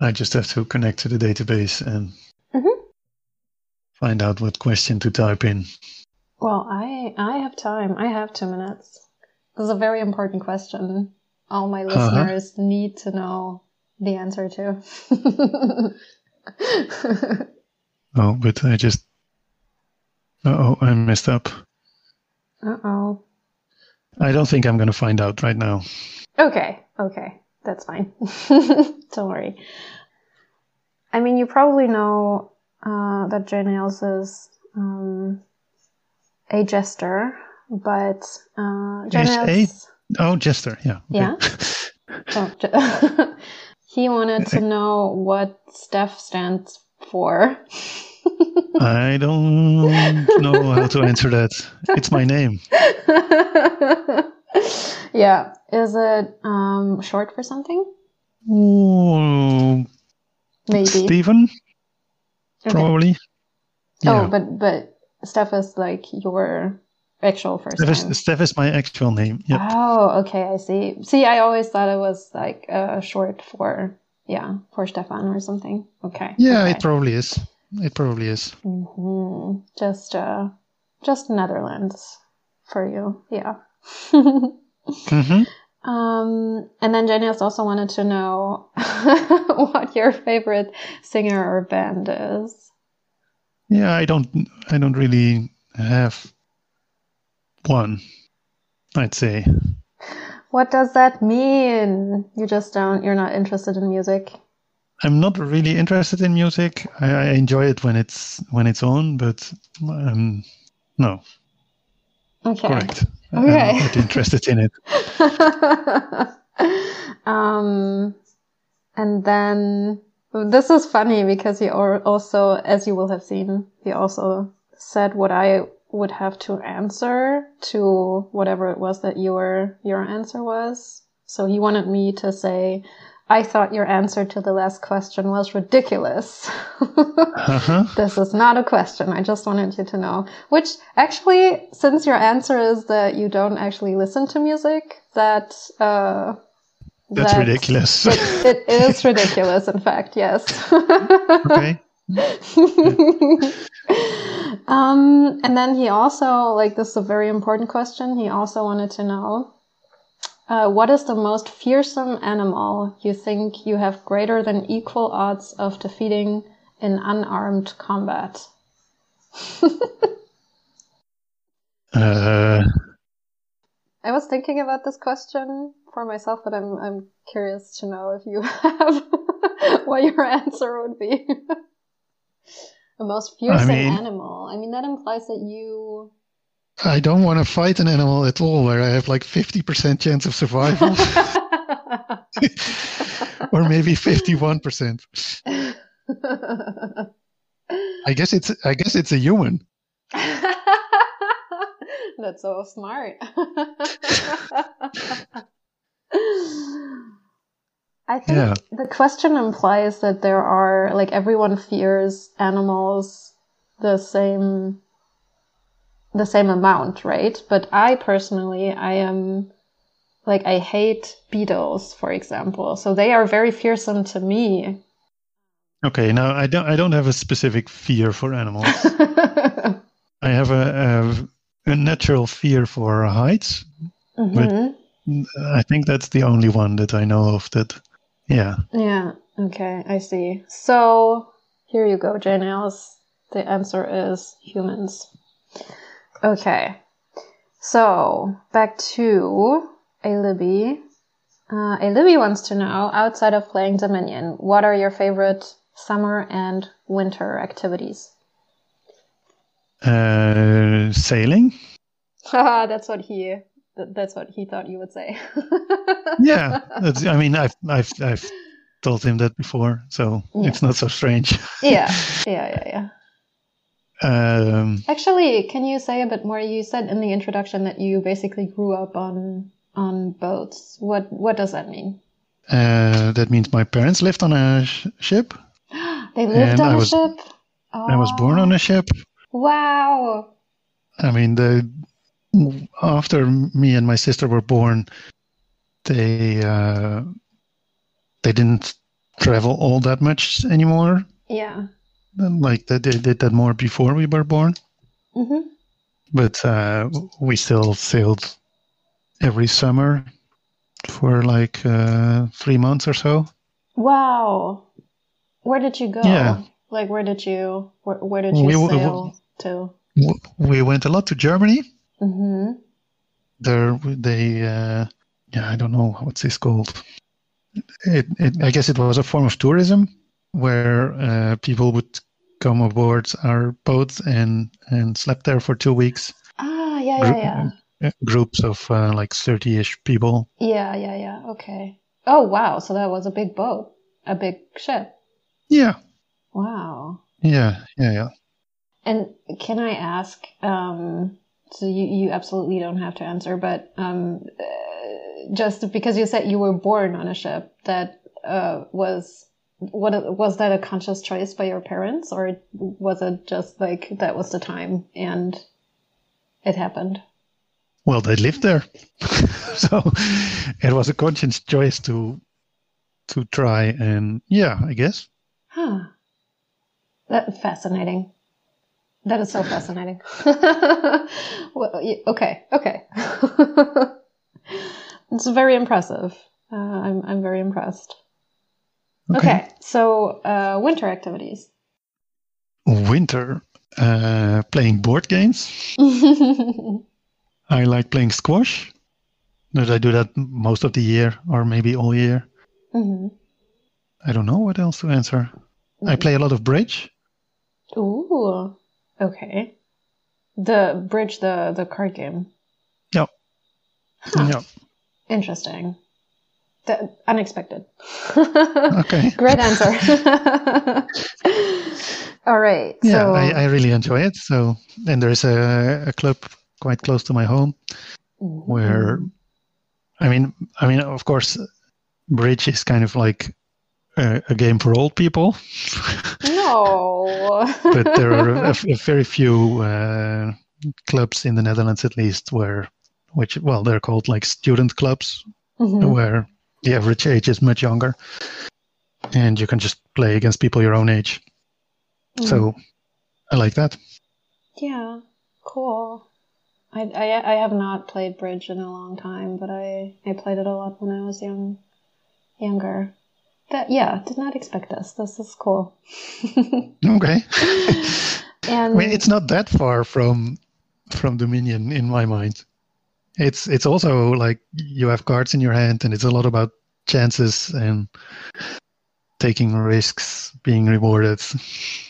I just have to connect to the database and Mhm. find out what question to type in. well, I I have time. I have two minutes. This is a very important question. All my Uh-huh. listeners need to know the answer to. [LAUGHS] Oh, but I just. Oh, I messed up. uh oh. I don't think I'm going to find out right now. Okay, okay, that's fine. [LAUGHS] Don't worry. I mean, you probably know uh, that Jane Ailes is um, a jester, but uh, Jane Is a- Oh, Jester, yeah. okay. Yeah? [LAUGHS] oh, [LAUGHS] he wanted to know what Stef stands for. I don't know how to answer that. It's my name. [LAUGHS] yeah, is it um, short for something? Ooh, Maybe. Stephen, Okay. probably. Oh, but but Stef is like your actual first Stef name. is, Stef is my actual name. Yep. Oh, okay, I see. See, I always thought it was like uh, short for yeah for Stefan or something. Okay. yeah, okay. it probably is. It probably is. hmm Just uh, just Netherlands for you. Yeah. hmm [LAUGHS] Um, and then Janice also wanted to know [LAUGHS] what your favorite singer or band is. Yeah, I don't. I don't really have one. I'd say. What does that mean? You just don't, you're not interested in music? I'm not really interested in music. I, I enjoy it when it's when it's on, but um, no, Okay. correct. Okay. I'm not interested in it. [LAUGHS] um, and then this is funny because he also, as you will have seen, he also said what I would have to answer to whatever it was that your your answer was. So he wanted me to say, "I thought your answer to the last question was ridiculous." Uh-huh. [LAUGHS] This is not a question. I just wanted you to know. Which actually, since your answer is that you don't actually listen to music, that uh, That's that- ridiculous. It, it is ridiculous, in fact. Yes. okay. [LAUGHS] um, and then he also like this is a very important question. He also wanted to know. Uh, what is the most fearsome animal you think you have greater than equal odds of defeating in unarmed combat? Uh, I was thinking about this question for myself, but I'm I'm curious to know if you [LAUGHS] have [LAUGHS] what your answer would be. [LAUGHS] the most fearsome mean- animal. I mean, that implies that you. I don't want to fight an animal at all where I have like 50% chance of survival, [LAUGHS] or maybe 51%. I guess it's I guess it's a human. [LAUGHS] That's so smart. [LAUGHS] I think Yeah. the question implies that there are like everyone fears animals the same the same amount, right? But I personally I am like I hate beetles, for example. So they are very fearsome to me. Okay, now I don't I don't have a specific fear for animals. [LAUGHS] I have a, a, a natural fear for heights. Mhm. I think that's the only one that I know of that. Yeah. Yeah, okay, I see. So here you go, Jane Alice. The answer is humans. Okay. So back to a Libby. Uh, a Libby wants to know, outside of playing Dominion, what are your favorite summer and winter activities? Uh, sailing. [LAUGHS] Haha, that's what he that's what he thought you would say. [LAUGHS] Yeah. I mean, I've I've I've told him that before, so Yeah. it's not so strange. yeah, [LAUGHS] yeah, yeah, yeah. Um, Actually, can you say a bit more? You said in the introduction that you basically grew up on on boats. What what does that mean? uh, that means my parents lived on a sh- ship. [GASPS] They lived on I a was- ship. I was born on a ship. Oh, Wow. I mean, the after me and my sister were born, they uh, they didn't travel all that much anymore. Yeah. Like they, they did that more before we were born, hmm but uh, we still sailed every summer for like uh, three months or so. Wow. Where did you go? Yeah. Like where did you where, where did you We sail to? We went a lot to Germany. hmm There, they, uh, yeah, I don't know what's this called. It, it, I guess it was a form of tourism where uh, people would come aboard our boat and and slept there for two weeks. Ah, yeah, yeah, yeah. Groups of uh, like thirty-ish people. Yeah, yeah, yeah. Okay. Oh, wow. So that was a big boat, a big ship. Yeah, Wow. yeah, yeah, yeah. And can I ask? Um, so you, you absolutely don't have to answer, but um, uh, just because you said you were born on a ship, that uh, was what was that a conscious choice by your parents, or was it just like that was the time and it happened? Well, they lived there, [LAUGHS] so it was a conscious choice to to try and yeah, I guess. Huh. That fascinating. That is so fascinating. [LAUGHS] well, okay, okay. [LAUGHS] it's very impressive. Uh, I'm I'm very impressed. Okay, so uh, winter activities. Winter, uh, playing board games. [LAUGHS] I like playing squash. But I do that most of the year, or maybe all year. hmm I don't know what else to answer. I play a lot of bridge. Ooh, okay. The bridge, the the card game. Yeah. Huh. Yeah. Interesting. That, unexpected. Okay. [LAUGHS] Great answer. [LAUGHS] All right. Yeah, so, I, I really enjoy it. So, and there's a, a club quite close to my home Mhm. where, I mean, I mean, of course, bridge is kind of like a, a game for old people, No. [LAUGHS] but there are a, a very few uh, clubs in the Netherlands, at least, where, which, well, they're called like student clubs, Mhm. where the average age is much younger, and you can just play against people your own age. Mm. So, I like that. yeah, cool. I, I I have not played bridge in a long time, but I I played it a lot when I was young, younger. That yeah, did not expect this. This is cool. [LAUGHS] Okay. [LAUGHS] and I mean, it's not that far from from Dominion in my mind. It's it's also like you have cards in your hand, and it's a lot about chances and taking risks, being rewarded. [LAUGHS]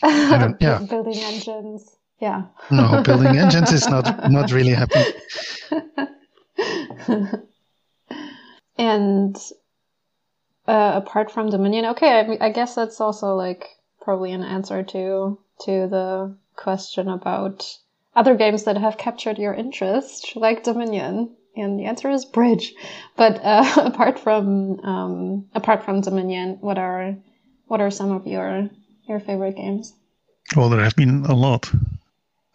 Yeah. building engines. Yeah. No, building [LAUGHS] engines is not not really happening. [LAUGHS] and uh, apart from Dominion, okay, I, I guess that's also like probably an answer to to the question about other games that have captured your interest, like Dominion. And the answer is Bridge. But uh, [LAUGHS] apart from um, apart from Dominion, what are what are some of your your favorite games? Well, there have been a lot.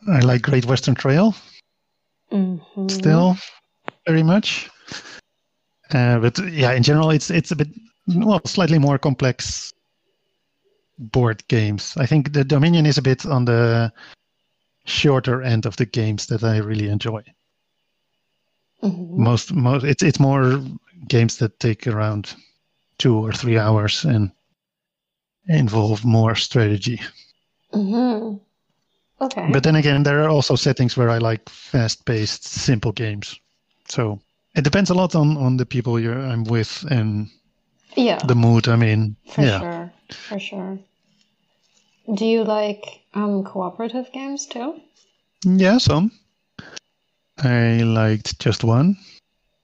I like Great Western Trail. Mm-hmm. Still, very much. Uh, but yeah, in general, it's it's a bit well, slightly more complex board games. I think the Dominion is a bit on the shorter end of the games that I really enjoy. Mm-hmm. Most, most, it's it's more games that take around two or three hours and involve more strategy. Mm-hmm. Okay. But then again, there are also settings where I like fast-paced, simple games. So it depends a lot on on the people you're I'm with and yeah, the mood I'm in. for yeah. sure, for sure. Do you like um cooperative games too? Yeah, some. I liked just one,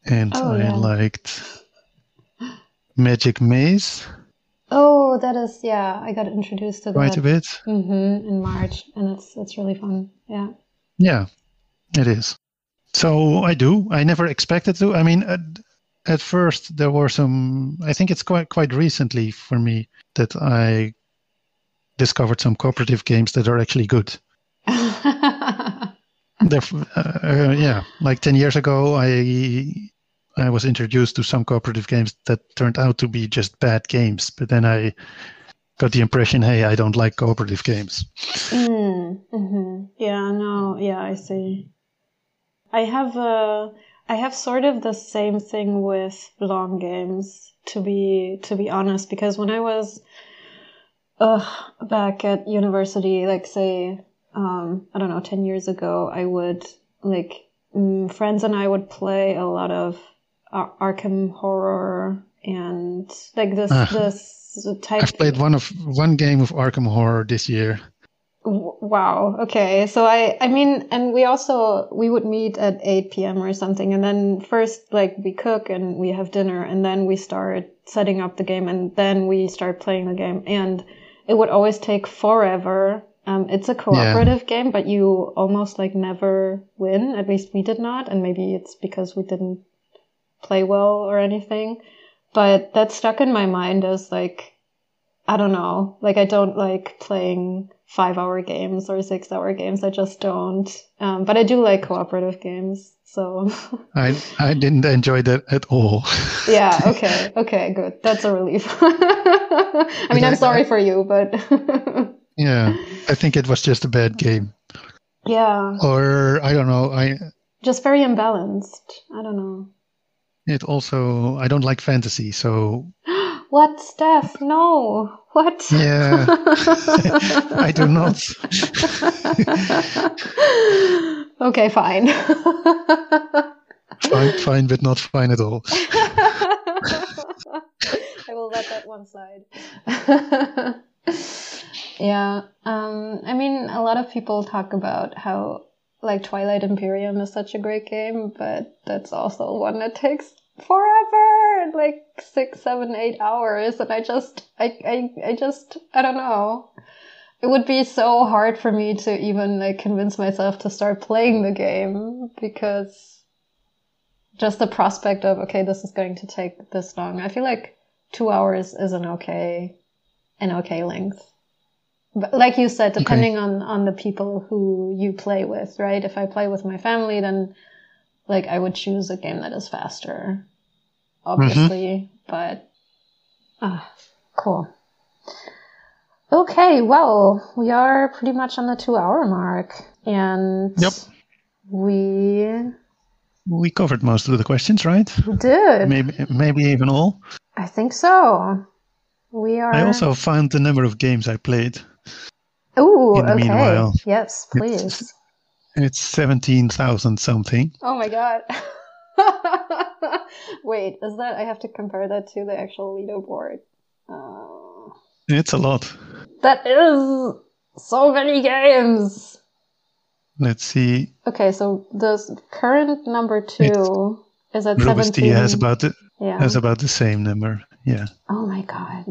and Oh, I yeah. liked Magic Maze Oh, that is yeah. I got introduced to that. quite that a bit. hmm in March, and it's it's really fun. Yeah. Yeah, it is. So I do. I never expected to. I mean, at, at first there were some. I think it's quite quite recently for me that I discovered some cooperative games that are actually good. [LAUGHS] Uh, uh, yeah, like ten years ago, I I was introduced to some cooperative games that turned out to be just bad games. But then I got the impression, hey, I don't like cooperative games. Mm, hmm Yeah, no, yeah, I see. I have uh, I have sort of the same thing with long games, to be to be honest, because when I was uh, back at university, like say, um, I don't know, ten years ago, I would like mm, friends and I would play a lot of Ar- Arkham Horror and like this Ah. this type. I've played one of one game of Arkham Horror this year. W- Wow. Okay. So I, I mean, and we also, we would meet at 8 p.m. or something. And then first, like, we cook and we have dinner and then we start setting up the game and then we start playing the game. And it would always take forever. Um, it's a cooperative game, but you almost like never win. At least we did not. And maybe it's because we didn't play well or anything. But that stuck in my mind as like, I don't know. Like I don't like playing five hour games or six hour games. I just don't. Um, but I do like cooperative games. So [LAUGHS] I I didn't enjoy that at all. [LAUGHS] yeah, okay, okay, good. That's a relief. [LAUGHS] I mean, I'm sorry for you, but yeah, I think it was just a bad game, yeah, or I don't know. I just very imbalanced. I don't know. it also I don't like fantasy, so What, Stef? No. What? yeah, [LAUGHS] I do not. okay, fine. Fine, fine, but not fine at all. [LAUGHS] I will let that one slide. [LAUGHS] yeah. Um, I mean, a lot of people talk about how like Twilight Imperium is such a great game, but that's also one that takes forever, like six, seven, eight hours, and I just, I, I, I just, I don't know. It would be so hard for me to even like convince myself to start playing the game because just the prospect of okay, this is going to take this long. I feel like two hours is an okay, an okay length. But like you said, depending on on the people who you play with, right? If I play with my family, then like I would choose a game that is faster, obviously. But ah, cool. Okay, well, we are pretty much on the two hour mark, and Yep. we We covered most of the questions, right? We did. Maybe maybe even all. I think so. We are. I also found the number of games I played. The okay. meanwhile, yes, please. It's, it's seventeen thousand something. Oh my god. [LAUGHS] Wait, is that I have to compare that to the actual leaderboard? Uh, It's a lot. that is so many games. Let's see. Okay, so the current number two is at Robust seventeen. has about the, yeah. has about the same number. Yeah. oh my god.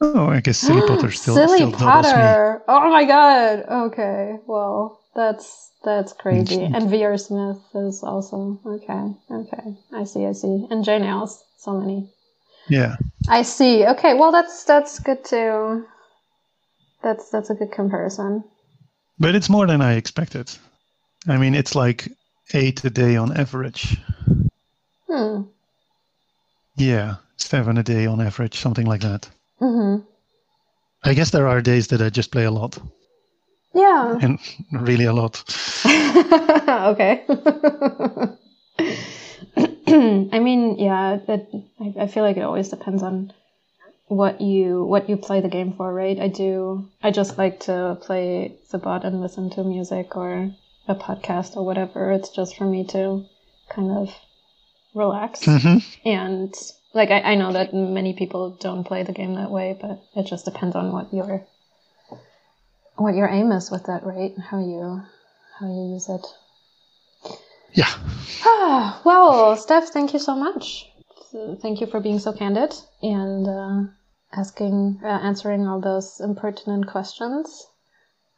Oh, I guess Silly Potter [GASPS] still Silly still. Potter. Oh my god. Okay. Well, that's that's crazy. And VR Smith is also okay. Okay. I see. I see. And Jane Eyles. So many. Yeah. I see. Okay. Well, that's that's good too. That's that's a good comparison. But it's more than I expected. I mean, it's like eight a day on average. Hmm. Yeah, seven a day on average, something like that. Hmm. I guess there are days that I just play a lot, Yeah. [LAUGHS] and really a lot. [LAUGHS] okay. [CLEARS THROAT] I mean, yeah, it, I, I feel like it always depends on what you what you play the game for, right? I do. I just like to play the bot and listen to music or a podcast or whatever. It's just for me to kind of relax hmm and like I, I know that many people don't play the game that way, but it just depends on what your what your aim is with that, right? How you how you use it. Yeah. Ah, well, Stef, thank you so much. Thank you for being so candid and uh, asking, uh, answering all those impertinent questions.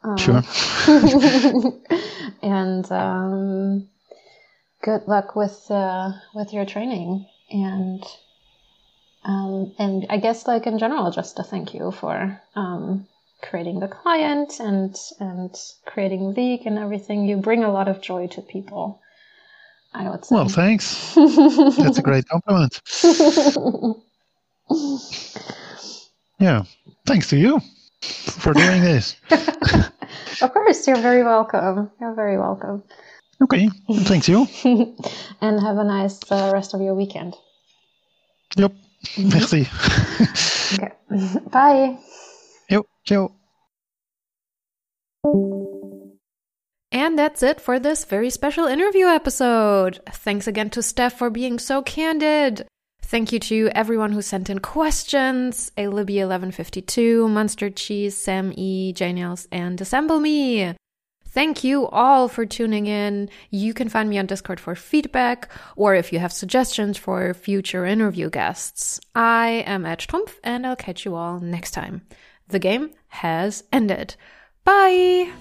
Um, Sure. [LAUGHS] and um, good luck with uh, with your training and um, and I guess like in general, just a thank you for um, creating the client and and creating League and everything. You bring a lot of joy to people. I would say. Well, thanks. [LAUGHS] That's a great compliment. [LAUGHS] Yeah. Thanks to you for doing this. [LAUGHS] of course, you're very welcome. You're very welcome. Okay. Thanks you. and have a nice uh, rest of your weekend. Yep. Merci. Okay. Bye. Yo, ciao. And that's it for this very special interview episode. Thanks again to Stef for being so candid. Thank you to everyone who sent in questions A Libby1152, Monster Cheese, Sam E, Janiels, and Assemble Me. Thank you all for tuning in. You can find me on Discord for feedback or if you have suggestions for future interview guests. I am Edge Trumpf and I'll catch you all next time. The game has ended. Bye!